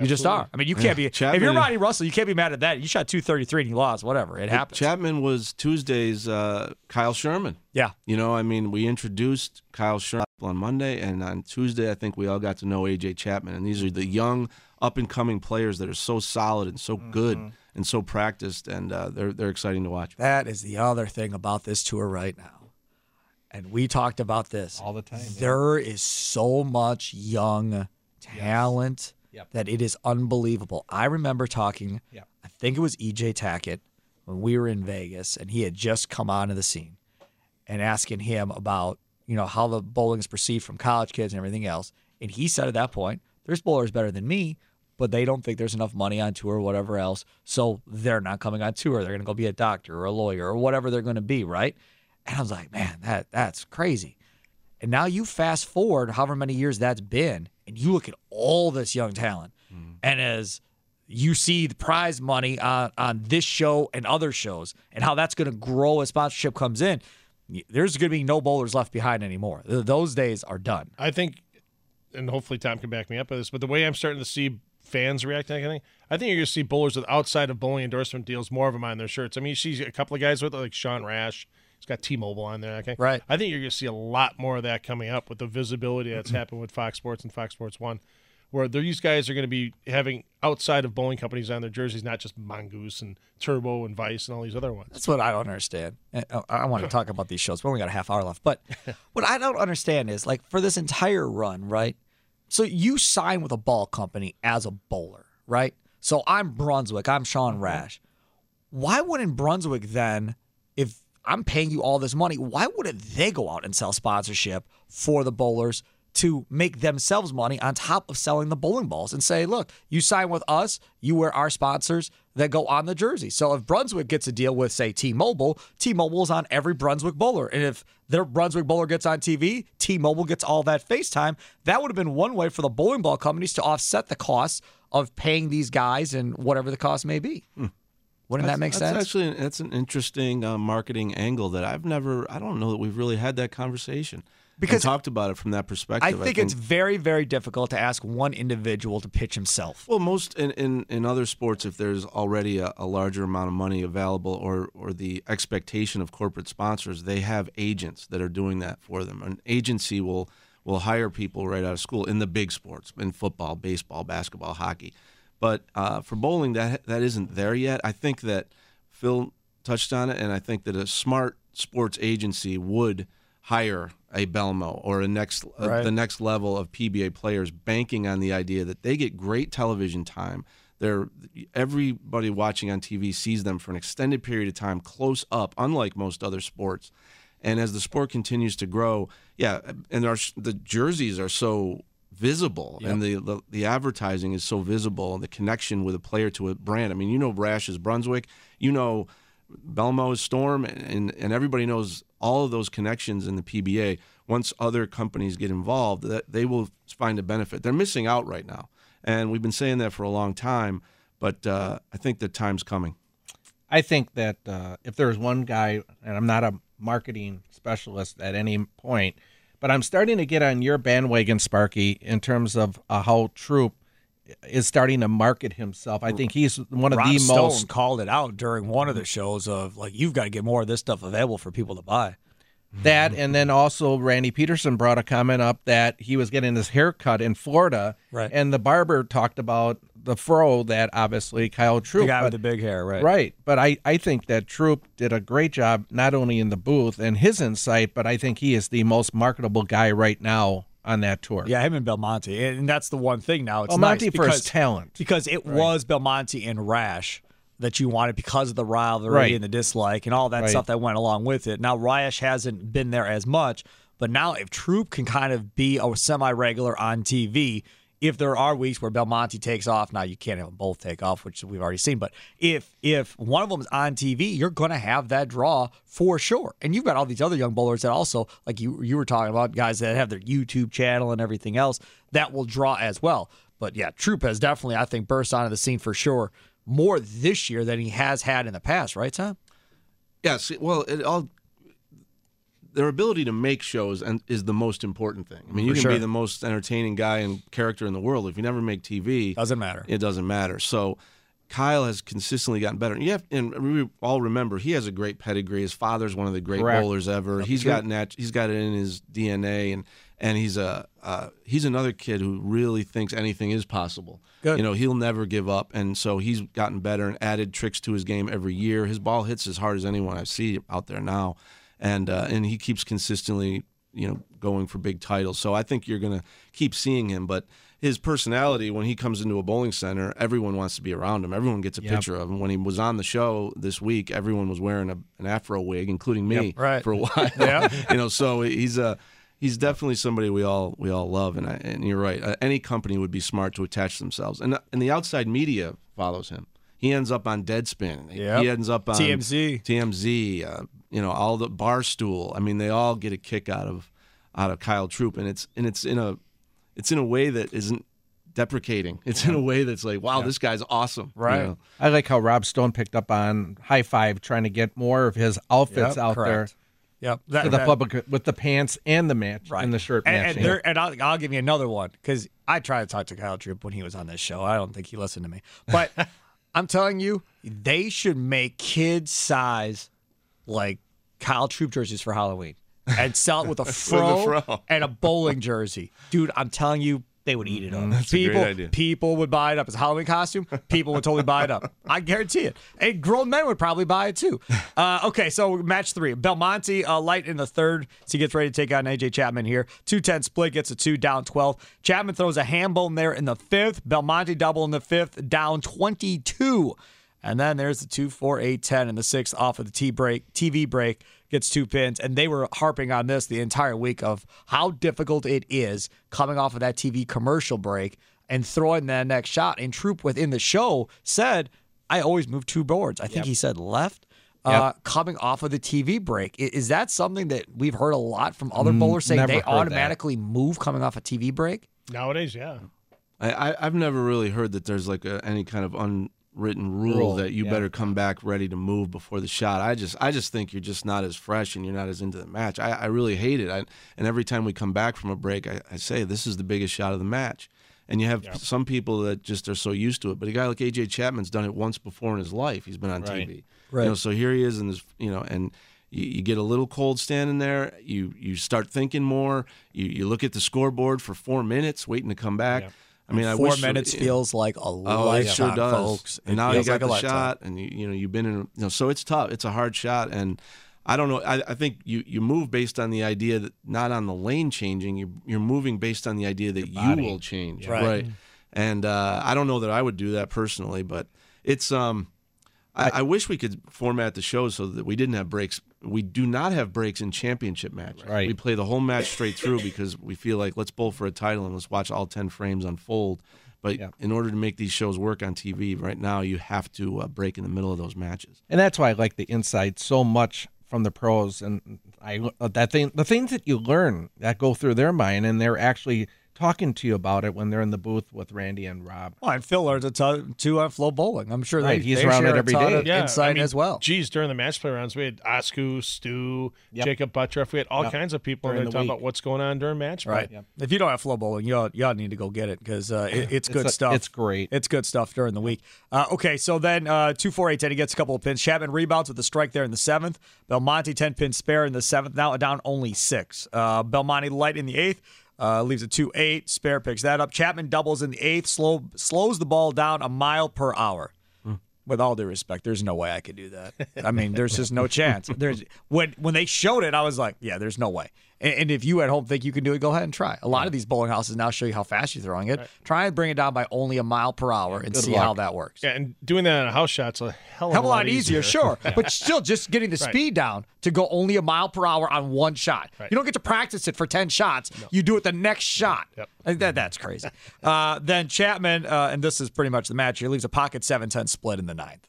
You just are. I mean, you can't be. if you're Chapman- Ronnie Russell, you can't be mad at that. You shot 233 and you lost. Whatever. It happens. Chapman was Tuesday's uh, Kyle Sherman. yeah. You know, I mean, we introduced Kyle Sherman on Monday, and on Tuesday, I think we all got to know AJ Chapman. And these are the young, up and coming players that are so solid and so good and so practiced, and uh, they're they're exciting to watch. That is the other thing about this tour right now. And we talked about this All the time, yeah. There is so much young talent Yep. that it is unbelievable. I remember talking, Yep. I think it was EJ Tackett when we were in Vegas and he had just come onto the scene and asking him about, you know, how the bowling is perceived from college kids and everything else. And he said at that point, there's bowlers better than me, but they don't think there's enough money on tour or whatever else. So they're not coming on tour. They're going to go be a doctor or a lawyer or whatever they're going to be, right? And I was like, man, that that's crazy. And now you fast forward however many years that's been, and you look at all this young talent. Mm. And as you see the prize money on, on this show and other shows, and how that's going to grow as sponsorship comes in, there's going to be no bowlers left behind anymore. Those days are done. I think, and hopefully Tom can back me up on this, but the way I'm starting to see fans react to that kind of thing, I think you're going to see bowlers with outside of bowling endorsement deals, more of them on their shirts. I mean, you see a couple of guys with it, like Sean Rash. Got T-Mobile on there. Okay, Right. I think you're going to see a lot more of that coming up with the visibility that's Mm-hmm. happened with Fox Sports and Fox Sports One. where these guys are going to be having outside of bowling companies on their jerseys, not just Mongoose and Turbo and Vice and all these other ones. That's what I don't understand. And, uh, I want to talk about these shows. We only got a half hour left. But [LAUGHS] what I don't understand is like for this entire run, right? So you sign with a ball company as a bowler, right? So I'm Brunswick. I'm Sean Rash. Why wouldn't Brunswick then, if I'm paying you all this money, why wouldn't they go out and sell sponsorship for the bowlers to make themselves money on top of selling the bowling balls and say, look, you sign with us, you wear our sponsors that go on the jersey. So if Brunswick gets a deal with, say, T Mobile, T Mobile is on every Brunswick bowler. And if their Brunswick bowler gets on TV, T Mobile gets all that FaceTime. That would have been one way for the bowling ball companies to offset the costs of paying these guys and whatever the cost may be. Hmm. Wouldn't that make that's sense? Actually, that's an interesting uh, marketing angle that I've never. I don't know that we've really had that conversation Because talked about it from that perspective. I think it's very, very difficult to ask one individual to pitch himself. Well, most in, in, in other sports, if there's already a, a larger amount of money available or, or the expectation of corporate sponsors, they have agents that are doing that for them. An agency will will hire people right out of school in the big sports, in football, baseball, basketball, hockey. But uh, for bowling, that that isn't there yet. I think that Phil touched on it, and I think that a smart sports agency would hire a Belmo or a next uh, Right. the next level of PBA players, banking on the idea that they get great television time. They're everybody watching on TV sees them for an extended period of time, close up, unlike most other sports. And as the sport continues to grow, yeah, and our the jerseys are so visible and the, the the advertising is so visible and the connection with a player to a brand. I mean, you know Rash is Brunswick, you know Belmo is Storm and and everybody knows all of those connections in the PBA. Once other companies get involved, that they will find a benefit. They're missing out right now. And we've been saying that for a long time, but uh, I think the time's coming. I think that uh, if there's one guy, and I'm not a marketing specialist at any point, but I'm starting to get on your bandwagon, Sparky, in terms of uh, how Troup is starting to market himself. I think he's one of the Stone most. called it out during one of the shows of like you've got to get more of this stuff available for people to buy. That and then also Randy Pedersen brought a comment up that he was getting his hair cut in Florida, Right. And the barber talked about the fro that obviously Kyle Troup, The guy but- with the big hair, right? Right. But I, I think that Troup did a great job, not only in the booth and his insight, but I think he is the most marketable guy right now on that tour. Yeah, him and Belmonte, and that's the one thing now. It's Belmonte nice for his talent. because it was Belmonte and Rash that you wanted because of the rivalry Right. and the dislike and all that Right. stuff that went along with it. Now Rash hasn't been there as much, but now if Troup can kind of be a semi-regular on TV, if there are weeks where Belmonte takes off, now you can't have them both take off, which we've already seen. But if if one of them is on TV, you're going to have that draw for sure. And you've got all these other young bowlers that also, like you you were talking about, guys that have their YouTube channel and everything else that will draw as well. But yeah, Troup has definitely, I think, burst onto the scene for sure more this year than he has had in the past, right, Tom? Yes, well, it all their ability to make shows and is the most important thing. I mean, you For can be the most entertaining guy and character in the world if you never make TV. Doesn't matter. It doesn't matter. So Kyle has consistently gotten better. And you have, and we all remember he has a great pedigree. His father's one of the great Correct. bowlers ever. He's got nat- he's got it in his DNA, and and he's a uh, he's another kid who really thinks anything is possible. Good. You know, he'll never give up, and so he's gotten better and added tricks to his game every year. His ball hits as hard as anyone I see out there now, and uh, and he keeps consistently you know going for big titles. So I think you're gonna keep seeing him, but. His personality, when he comes into a bowling center, everyone wants to be around him. Everyone gets a Yep. picture of him. When he was on the show this week, everyone was wearing a, an afro wig, including me, right. for a [LAUGHS] while. Yeah. [LAUGHS] you know, so he's a he's definitely somebody we all we all love, and I, and you're right. Uh, any company would be smart to attach themselves, and and the outside media follows him. He ends up on Deadspin. Yep. He ends up on TMZ. TMZ. Uh, you know, all the bar stool. I mean, they all get a kick out of out of Kyle Troup, and it's and it's in a it's in a way that isn't deprecating. It's in a way that's like, wow, this guy's awesome. you Right. know? I like how Rob Stone picked up on High Five, trying to get more of his outfits Yep, out correct. Yep. there That- to the that- public with the pants and the match and the shirt and. And, there, and I'll, I'll give you another one because I tried to talk to Kyle Troup when he was on this show. I don't think he listened to me, but [LAUGHS] I'm telling you, they should make kid size like Kyle Troup jerseys for Halloween and sell it with a [LAUGHS] fro, fro. and a bowling jersey, dude. I'm telling you. they would eat it up. Mm-hmm. That's people, idea. people would buy it up as a Halloween costume. People would totally buy it up. [LAUGHS] I guarantee it. And grown men would probably buy it too. Uh, okay, so match three. Belmonte uh, light in the third. So he gets ready to take on AJ Chapman here. 210 split, gets a two, down 12. Chapman throws a ham bone there in the fifth. Belmonte double in the fifth, down 22. And then there's the two, four, eight, ten, and the sixth off of the T break, TV break gets two pins. And they were harping on this the entire week of how difficult it is coming off of that TV commercial break and throwing that next shot. And Troup within the show said, I always move two boards. I think he said left. Uh, coming off of the TV break, is that something that we've heard a lot from other bowlers saying never they heard that. automatically move coming off a TV break? Nowadays, yeah. I, I I've never really heard that there's like a, any kind of unwritten rule, Rule, that you yeah. better come back ready to move before the shot. I just I just think you're just not as fresh and you're not as into the match. I, I really hate it. I, and every time we come back from a break, I, I say this is the biggest shot of the match. And you have some people that just are so used to it. But a guy like AJ Chapman's done it once before in his life. He's been on Right. TV. Right. You know, so here he is in this, you know, and you, you get a little cold standing there. You you start thinking more. You you look at the scoreboard for four minutes, waiting to come back. I mean, I Four wish minutes you- feels like a Oh, lifetime, sure does. folks. And It now you got like a the lifetime. shot, and you you know you've been in you know so it's tough. It's a hard shot, and I don't know. I, I think you you move based on the idea that not on the lane changing. You you're moving based on the idea that you will change, Right. right? And uh, I don't know that I would do that personally, but it's um. I, I wish we could format the show so that we didn't have breaks. We do not have breaks in championship matches. Right. We play the whole match straight through because we feel like let's bowl for a title and let's watch all ten frames unfold. But Yeah. in order to make these shows work on TV right now, you have to uh, break in the middle of those matches. and that's why I like the insight so much from the pros, and I uh, that thing, the things that you learn that go through their mind, and they're actually talking to you about it when they're in the booth with Randy and Rob. Well, and Phil learns a ton too on FloBowling. I'm sure Right, they, he's they around share it a every ton day. of Yeah, insight I mean, as well. Geez, during the match play rounds, we had Osku, Stu, Yep. Jakob Butturff. We had all Yep. kinds of people in During there the talking week. about what's going on during match play. Right. If you don't have FloBowling, y'all, y'all need to go get it because uh, it, it's good a- stuff. it's great. It's good stuff during the week. Uh, okay, so then uh, two four eight ten. He gets a couple of pins. Chapman rebounds with a strike there in the seventh. Belmonte ten pin spare in the seventh. Now down only six. Uh, Belmonte light in the eighth. Uh, leaves a two eight. Spare picks that up. Chapman doubles in the eighth. Slow slows the ball down a mile per hour. With all due respect, there's no way I could do that. I mean, there's just no chance. [LAUGHS] There's when when they showed it, I was like, yeah, there's no way. And, if you at home think you can do it, go ahead and try. A lot of these bowling houses now show you how fast you're throwing it. Try and bring it down by only a mile per hour and see luck. how that works. Yeah, and doing that on a house shot's a hell of Hell a lot easier, sure, [LAUGHS] but still just getting the Right. speed down to go only a mile per hour on one shot. Right. You don't get to practice it for ten shots. You do it the next shot. Yep. That, that's crazy. uh, then Chapman, uh, and this is pretty much the match here, leaves a pocket 7-10 split in the ninth.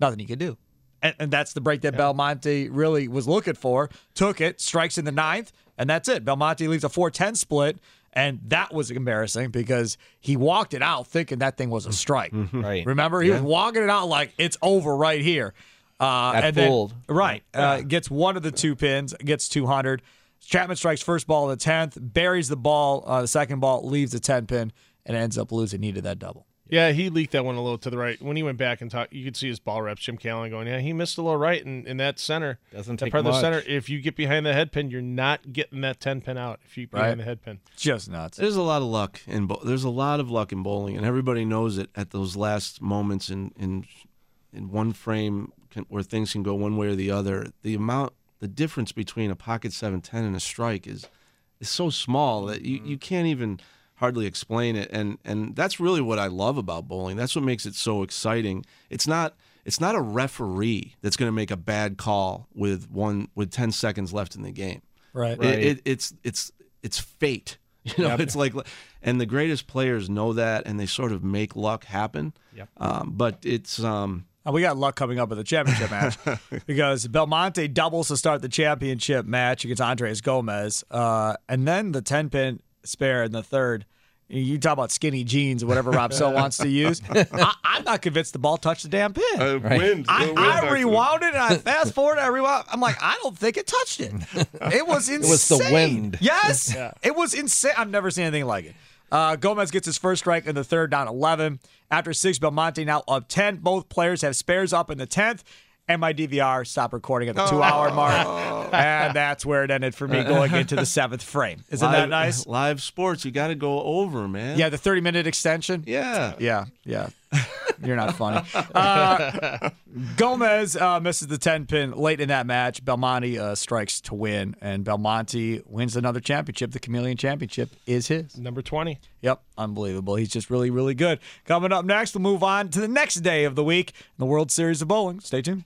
Nothing he could do. And, and that's the break that Belmonte really was looking for. Took it, strikes in the ninth, and that's it. Belmonte leaves a 4-10 split, and that was embarrassing because he walked it out thinking that thing was a strike. Right. Remember, he was walking it out like it's over right here. Uh, Got and then, fooled. right, uh, gets one of the two pins, gets 200. Chapman strikes first ball of the 10th, buries the ball, uh, the second ball, leaves the 10 pin, and ends up losing. Needed that double. Yeah, he leaked that one a little to the right. When he went back and talked, you could see his ball reps, Jim Callan, going, "Yeah, he missed a little right in, in that center. Doesn't that take part of the center. If you get behind the head pin, you're not getting that ten pin out. If you get Right. behind the head pin, Just nuts. There's a lot of luck in bo- there's a lot of luck in bowling, and everybody knows it at those last moments in in in one frame can, where things can go one way or the other. The amount, the difference between a pocket seven ten and a strike is is so small that you, mm-hmm. you can't even hardly explain it. And and that's really what I love about bowling. That's what makes it so exciting. It's not it's not a referee that's going to make a bad call with one with ten seconds left in the game. Right. It, it, it's it's it's fate. [LAUGHS] You know, it's like, and the greatest players know that, and they sort of make luck happen. Yep. Um, but it's um, we got luck coming up in the championship match [LAUGHS] because Belmonte doubles to start the championship match against Andres Gomez, uh, and then the ten pin spare in the third. You talk about skinny jeans or whatever Rob So wants to use. [LAUGHS] I, I'm not convinced the ball touched the damn pin. wind. I, I rewound it and I fast forward. I rewound. I'm like, I don't think it touched it. It was insane. [LAUGHS] It was the wind. Yes, [LAUGHS] it was insane. I've never seen anything like it. Uh, Gomez gets his first strike in the third, down 11. After six, Belmonte now up 10. Both players have spares up in the 10th. And my DVR stopped recording at the two hour mark. Oh. [LAUGHS] And that's where it ended for me going into the seventh frame. Isn't that nice? [LAUGHS] Live sports, you got to go over, man. Yeah, the 30 minute extension. Yeah. Yeah, yeah. [LAUGHS] You're not funny. [LAUGHS] Uh, Gomez uh, misses the 10 pin late in that match. Belmonte uh, strikes to win, and Belmonte wins another championship. The Chameleon Championship is his. Number 20. Yep, unbelievable. He's just really, really good. Coming up next, we'll move on to the next day of the week in the World Series of Bowling. Stay tuned.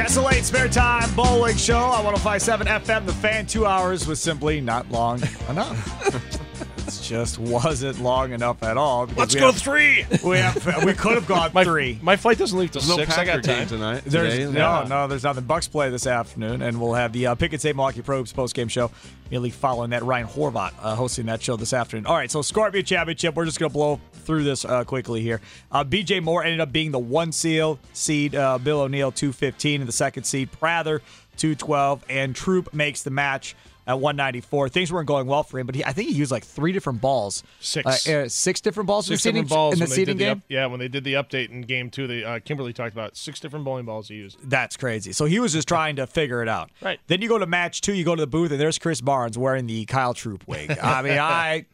Castle Late Spare Time Bowling Show on 1057 FM. The fan two hours was simply not long enough. [LAUGHS] it just wasn't long enough at all. Let's go have- three. We, have, we could have gone [LAUGHS] My, three. my flight doesn't leave till There's no 6. I Packer got time. tonight. There's today. no, no, there's nothing. Bucks play this afternoon, and we'll have the uh, Pickett State Milwaukee Probes post game show immediately following that. Ryan Horvat uh, hosting that show this afternoon. All right, so Scorpion Championship. We're just gonna blow through this uh, quickly here. Uh, B.J. Moore ended up being the one seal seed. Uh, Bill O'Neill two fifteen, and the second seed Prather two twelve, and Troup makes the match. At 194, things weren't going well for him, but he, I think he used like three different balls. Six. uh, uh, six different balls. in Six the seeding, different balls in the seeding did the game. up, yeah, when they did the update in game two, the uh, Kimberly talked about six different bowling balls he used. That's crazy. So he was just trying to figure it out. Right. Then you go to match two, you go to the booth, and there's Chris Barnes wearing the Kyle Troup wig. I mean, [LAUGHS] I.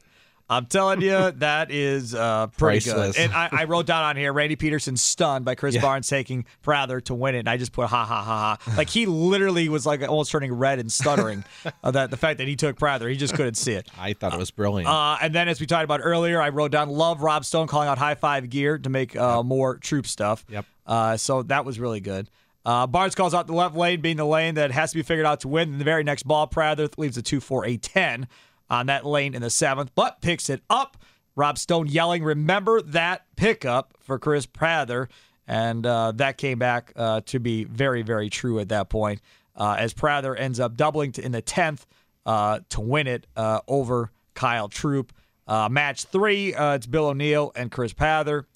I'm telling you, [LAUGHS] that is uh, pretty Priceless. good. And I, I wrote down on here, Randy Pedersen stunned by Chris Barnes taking Prather to win it. And I just put ha ha ha ha. Like he literally was like almost turning red and stuttering. [LAUGHS] uh, that the fact that he took Prather, he just couldn't see it. I thought it was brilliant. Uh, and then, as we talked about earlier, I wrote down love Rob Stone calling out high five gear to make uh, more Troup stuff. Yep. Uh, so that was really good. Uh, Barnes calls out the left lane being the lane that has to be figured out to win. And the very next ball, Prather leaves a 2 4 a 10 on that lane in the seventh, but picks it up. Rob Stone yelling, Remember that pickup for Chris Prather. And uh, that came back uh, to be very, very true at that point uh, as Prather ends up doubling in the 10th uh, to win it uh, over Kyle Troup. Uh, match three, it's Bill O'Neill and Chris Prather.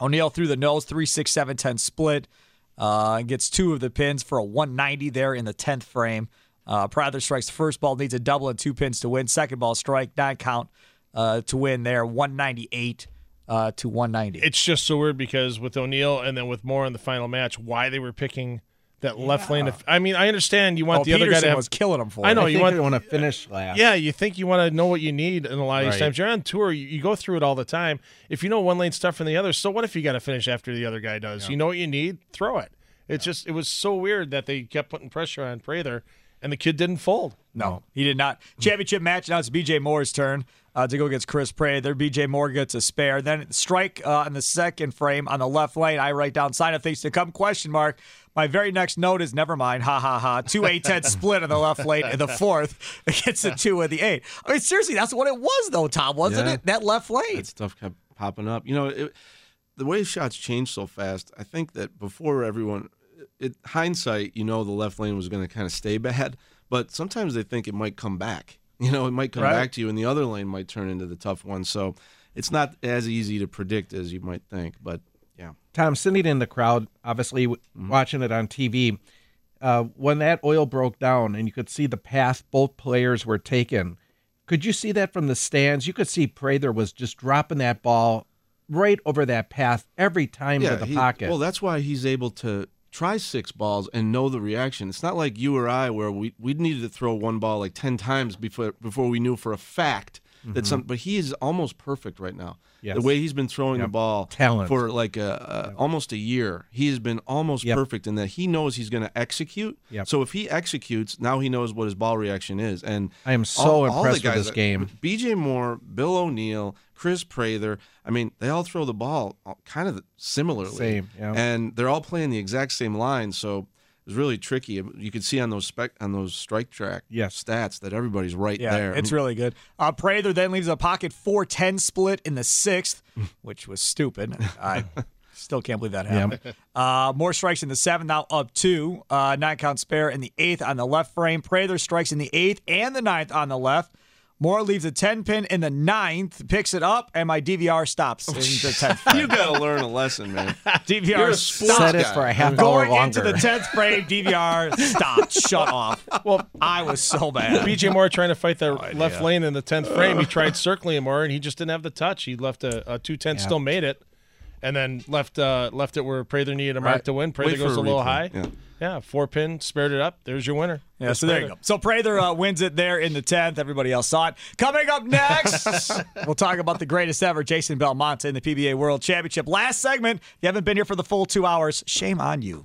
O'Neill through the nose, 3 6 7 10 split. Gets two of the pins for a 190 there in the 10th frame. Uh, Prather strikes the first ball, needs a double and two pins to win. Second ball strike, nine count uh, to win there, 198 uh, to 190. It's just so weird because with O'Neill and then with Moore in the final match, why they were picking that left lane. Of, I mean, I understand you want oh, the other guy to have. was killing him for I know I you think want want to finish last. Yeah, you think you want to know what you need, in a lot of these times you're on tour, you, you go through it all the time. If you know one lane's tougher than the other, so what if you got to finish after the other guy does? You know what you need, throw it. It's just it was so weird that they kept putting pressure on Prather, and the kid didn't fold. No, he did not. Championship match. Now it's BJ Moore's turn uh, to go against Chris Prey. There, BJ Moore gets a spare. Then strike uh, in the second frame on the left lane. I write down sign of things to come question mark. My very next note is never mind. Ha ha ha. Two eight ten split on the left lane in the fourth [LAUGHS] against the two of the eight. I mean, seriously, that's what it was though, Tom, wasn't Yeah. it? That left lane. that stuff kept popping up. You know, it, the way shots change so fast. I think that before everyone, it, hindsight, you know, the left lane was going to kind of stay bad, but sometimes they think it might come back. [LAUGHS] You know, it might come Right. back to you, and the other lane might turn into the tough one. So it's not as easy to predict as you might think. But yeah, Tom, sitting in the crowd, obviously w watching it on TV, uh, when that oil broke down and you could see the path both players were taking, could you see that from the stands? You could see Prather was just dropping that ball right over that path every time to the he- pocket. Well, that's why he's able to try six balls and know the reaction. It's not like you or I, where we we needed to throw one ball like ten times before before we knew for a fact that mm-hmm. some. But he is almost perfect right now. Yes. The way he's been throwing the ball Talent. for like a, a, almost a year, he has been almost Yep. perfect in that he knows he's going to execute. Yep. So if he executes, now he knows what his ball reaction is. And I am so all- all impressed with guys this that- game. B.J. Moore, Bill O'Neill, Chris Prather. I mean, they all throw the ball uh, kind of similarly. Same. And they're all playing the exact same line, so was really tricky. You can see on those spec on those strike track Yes. stats that everybody's right Yeah, there. it's really good. Uh, Prather then leaves a pocket 410 split in the sixth, [LAUGHS] which was stupid. I [LAUGHS] still can't believe that happened. Uh, more strikes in the seventh, now up two. Uh, nine count spare in the eighth on the left frame. Prather strikes in the eighth and the ninth on the left. Moore leaves a 10 pin in the ninth, picks it up, and my DVR stops oh, in the 10th frame. You got to learn a lesson, man. [LAUGHS] DVR You're stops. Set it guy. for a half hour Going into the 10th frame, DVR [LAUGHS] stopped, shut off. Well, I was so bad. BJ Moore trying to fight the left lane in the tenth frame. He [SIGHS] tried circling him more, and he just didn't have the touch. He left a, a two ten, still made it, and then left uh, left it where Prather needed a mark Right. to win. Prather Wait goes a a little high. Yeah. Yeah, four pin, spared it up. There's your winner. Yeah, so there you go. So Prather uh, wins it there in the 10th. Everybody else saw it. Coming up next, [LAUGHS] we'll talk about the greatest ever, Jason Belmonte in the PBA World Championship. Last segment. If you haven't been here for the full two hours, shame on you.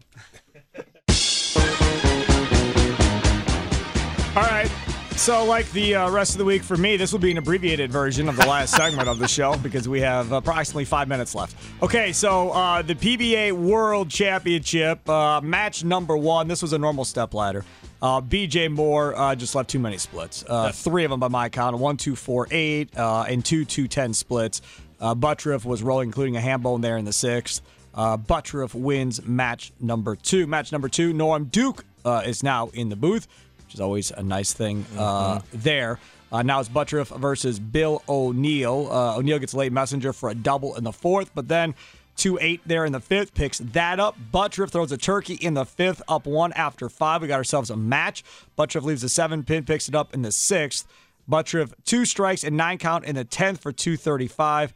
All right. So, like the uh, rest of the week for me, this will be an abbreviated version of the last [LAUGHS] segment of the show because we have approximately five minutes left. Okay, so uh, the PBA World Championship uh, match number one. This was a normal step ladder. Uh, BJ Moore uh, just left too many splits. Uh, three of them by my count: one, two, four, eight, uh, and two, two, ten splits. Uh, Butturff was rolling, including a ham bone there in the sixth. Uh, Butturff wins match number two. Match number two. Norm Duke uh, is now in the booth is always a nice thing uh, there. Uh, now it's Butturff versus Bill O'Neill. Uh, O'Neill gets a late messenger for a double in the fourth, but then 2 8 there in the fifth picks that up. Butturff throws a turkey in the fifth, up one after five. We got ourselves a match. Butturff leaves a seven pin, picks it up in the sixth. Butturff two strikes and nine count in the tenth for 235.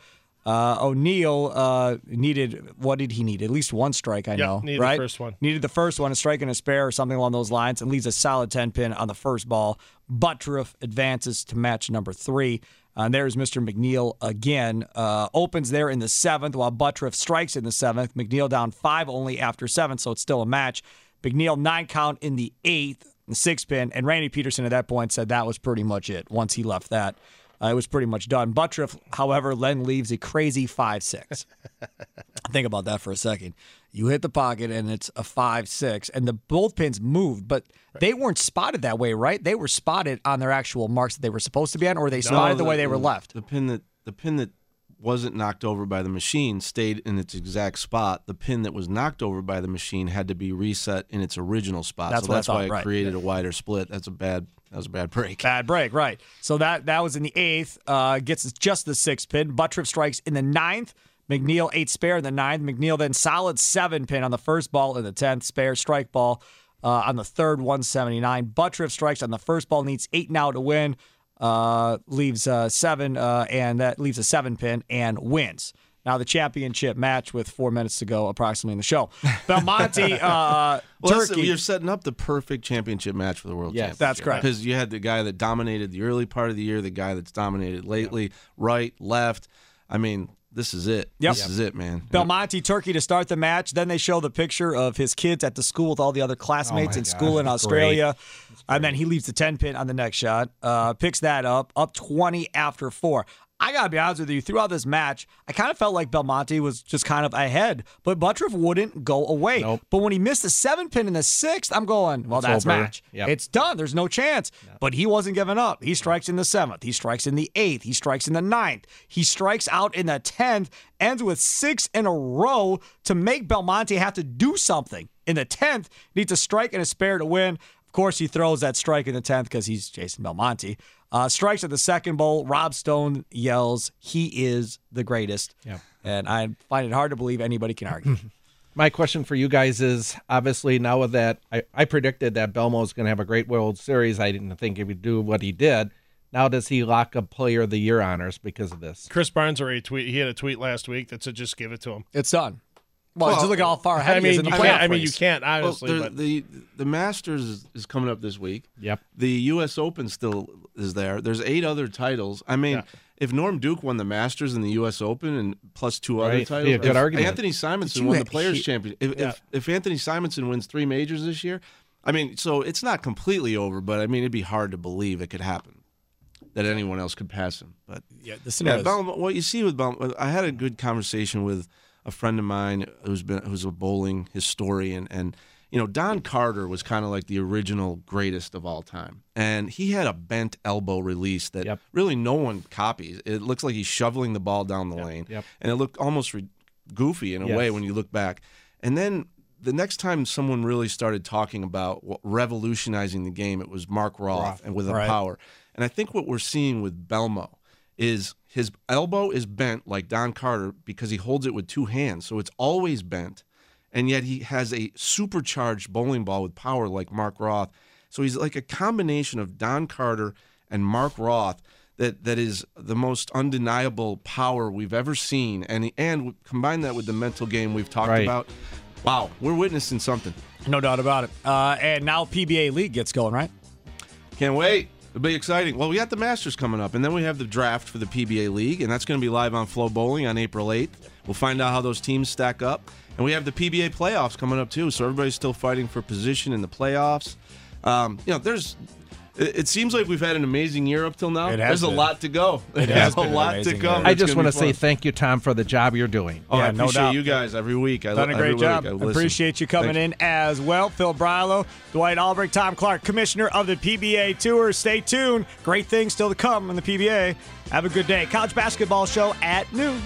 Uh, O'Neill uh, needed what did he need? At least one strike, I Yep, know. needed the right? first one. Needed the first one, a strike and a spare or something along those lines, and leaves a solid 10 pin on the first ball. Butturff advances to match number three. Uh, and there's Mr. McNeil again. Uh, opens there in the seventh while Butturff strikes in the seventh. McNeil down five only after seven, so it's still a match. McNeil nine count in the eighth, the six pin, and Randy Pedersen at that point said that was pretty much it. Once he left that, Uh, it was pretty much done. Butturff, however, then leaves a crazy five six. [LAUGHS] Think about that for a second. You hit the pocket and it's a five six, and the both pins moved, but they weren't spotted that way, right? They were spotted on their actual marks that they were supposed to be on, or they spotted the way they were left. The pin that the pin that wasn't knocked over by the machine stayed in its exact spot. The pin that was knocked over by the machine had to be reset in its original spot. That's so that's why it right. created a wider split. That's a bad. That was a bad break. Bad break, right? So that that was in the eighth. Uh, gets just the sixth pin. Butturff strikes in the ninth. McNeil eight spare in the ninth. McNeil then solid seven pin on the first ball in the tenth. Spare strike ball uh, on the third, one seventy nine. Butturff strikes on the first ball. Needs eight now to win. Uh, leaves uh, seven, uh, and that leaves a seven pin and wins. Now the championship match with four minutes to go, approximately in the show. Belmonte, [LAUGHS] uh, Well, that's- Turkey. you're setting up the perfect championship match for the world Yes. championship. That's correct. Because you had the guy that dominated the early part of the year, the guy that's dominated lately, right, left. I mean, this is it. Yep. This is it, man. Belmonte Turkey to start the match. Then they show the picture of his kids at the school with all the other classmates my in God, school in that's Australia. And then he leaves the 10 pin on the next shot, uh, picks that up, up 20 after four. I got to be honest with you, throughout this match, I kind of felt like Belmonte was just kind of ahead, but Butturff wouldn't go away. Nope. But when he missed the seven pin in the sixth, I'm going, well, It's that's over. match. Yep. It's done. There's no chance. But he wasn't giving up. He strikes in the seventh. He strikes in the eighth. He strikes in the ninth. He strikes out in the tenth, ends with six in a row to make Belmonte have to do something. In the tenth, needs a strike and a spare to win. Of course, he throws that strike in the tenth because he's Jason Belmonte. Uh, strikes at the second bowl. Rob Stone yells, "He is the greatest." Yep. And I find it hard to believe anybody can argue. [LAUGHS] My question for you guys is obviously now with that, I, I predicted that Belmo was going to have a great World Series. I didn't think he would do what he did. Now does he lock up Player of the Year honors because of this? Chris Barnes already tweet. He had a tweet last week that said just give it to him. it's done. Well, just look how far ahead I he is mean, in the can't, playoff I mean, you can't Well, honestly, there- but the the Masters is, is coming up this week. Yep. The U.S. Open still is there. There's eight other titles. I mean, Yeah. if Norm Duke won the Masters and the U.S. Open and plus two other titles, Be a good if argument. Anthony Simonsen won the Players he- Champion. If, Yeah. if if Anthony Simonsen wins three majors this year, I mean, so it's not completely over, but I mean, it'd be hard to believe it could happen that anyone else could pass him. But Yeah, the yeah, scenario. What you see with Belmont, I had a good conversation with a friend of mine who's been who's a bowling historian, and you know Don Carter was kind of like the original greatest of all time, and he had a bent elbow release that Yep. really no one copies. It looks like he's shoveling the ball down the lane, yep. and it looked almost re- goofy in a Yes. way when you look back. And then the next time someone really started talking about what, revolutionizing the game, it was Mark Roth, Roth, and with a right. power. And I think what we're seeing with Belmo is his elbow is bent like Don Carter because he holds it with two hands, so it's always bent. And yet he has a supercharged bowling ball with power like Mark Roth. So he's like a combination of Don Carter and Mark Roth that that is the most undeniable power we've ever seen, and and combine that with the mental game we've talked Right. about. Wow, we're witnessing something. No doubt about it. Uh, and now PBA League gets going, right? Can't wait. It'll be exciting. Well, we got the Masters coming up, and then we have the draft for the PBA League, and that's going to be live on FloBowling on April 8th. We'll find out how those teams stack up. And we have the PBA playoffs coming up, too, so everybody's still fighting for position in the playoffs. Um, you know, there's. It it seems like we've had an amazing year up till now. It has There's a been. lot to go. It There's has a been an lot to amazing come. I just want to say thank you, Tom, for the job you're doing. Oh, I Yeah, no appreciate doubt. you guys every week. I've Done a great job. I. Appreciate you coming Thanks. in as well. Phil Brilo, Dwight Albrecht, Tom Clark, Commissioner of the PBA Tour. Stay tuned. Great things still to come in the PBA. Have a good day. College basketball show at noon.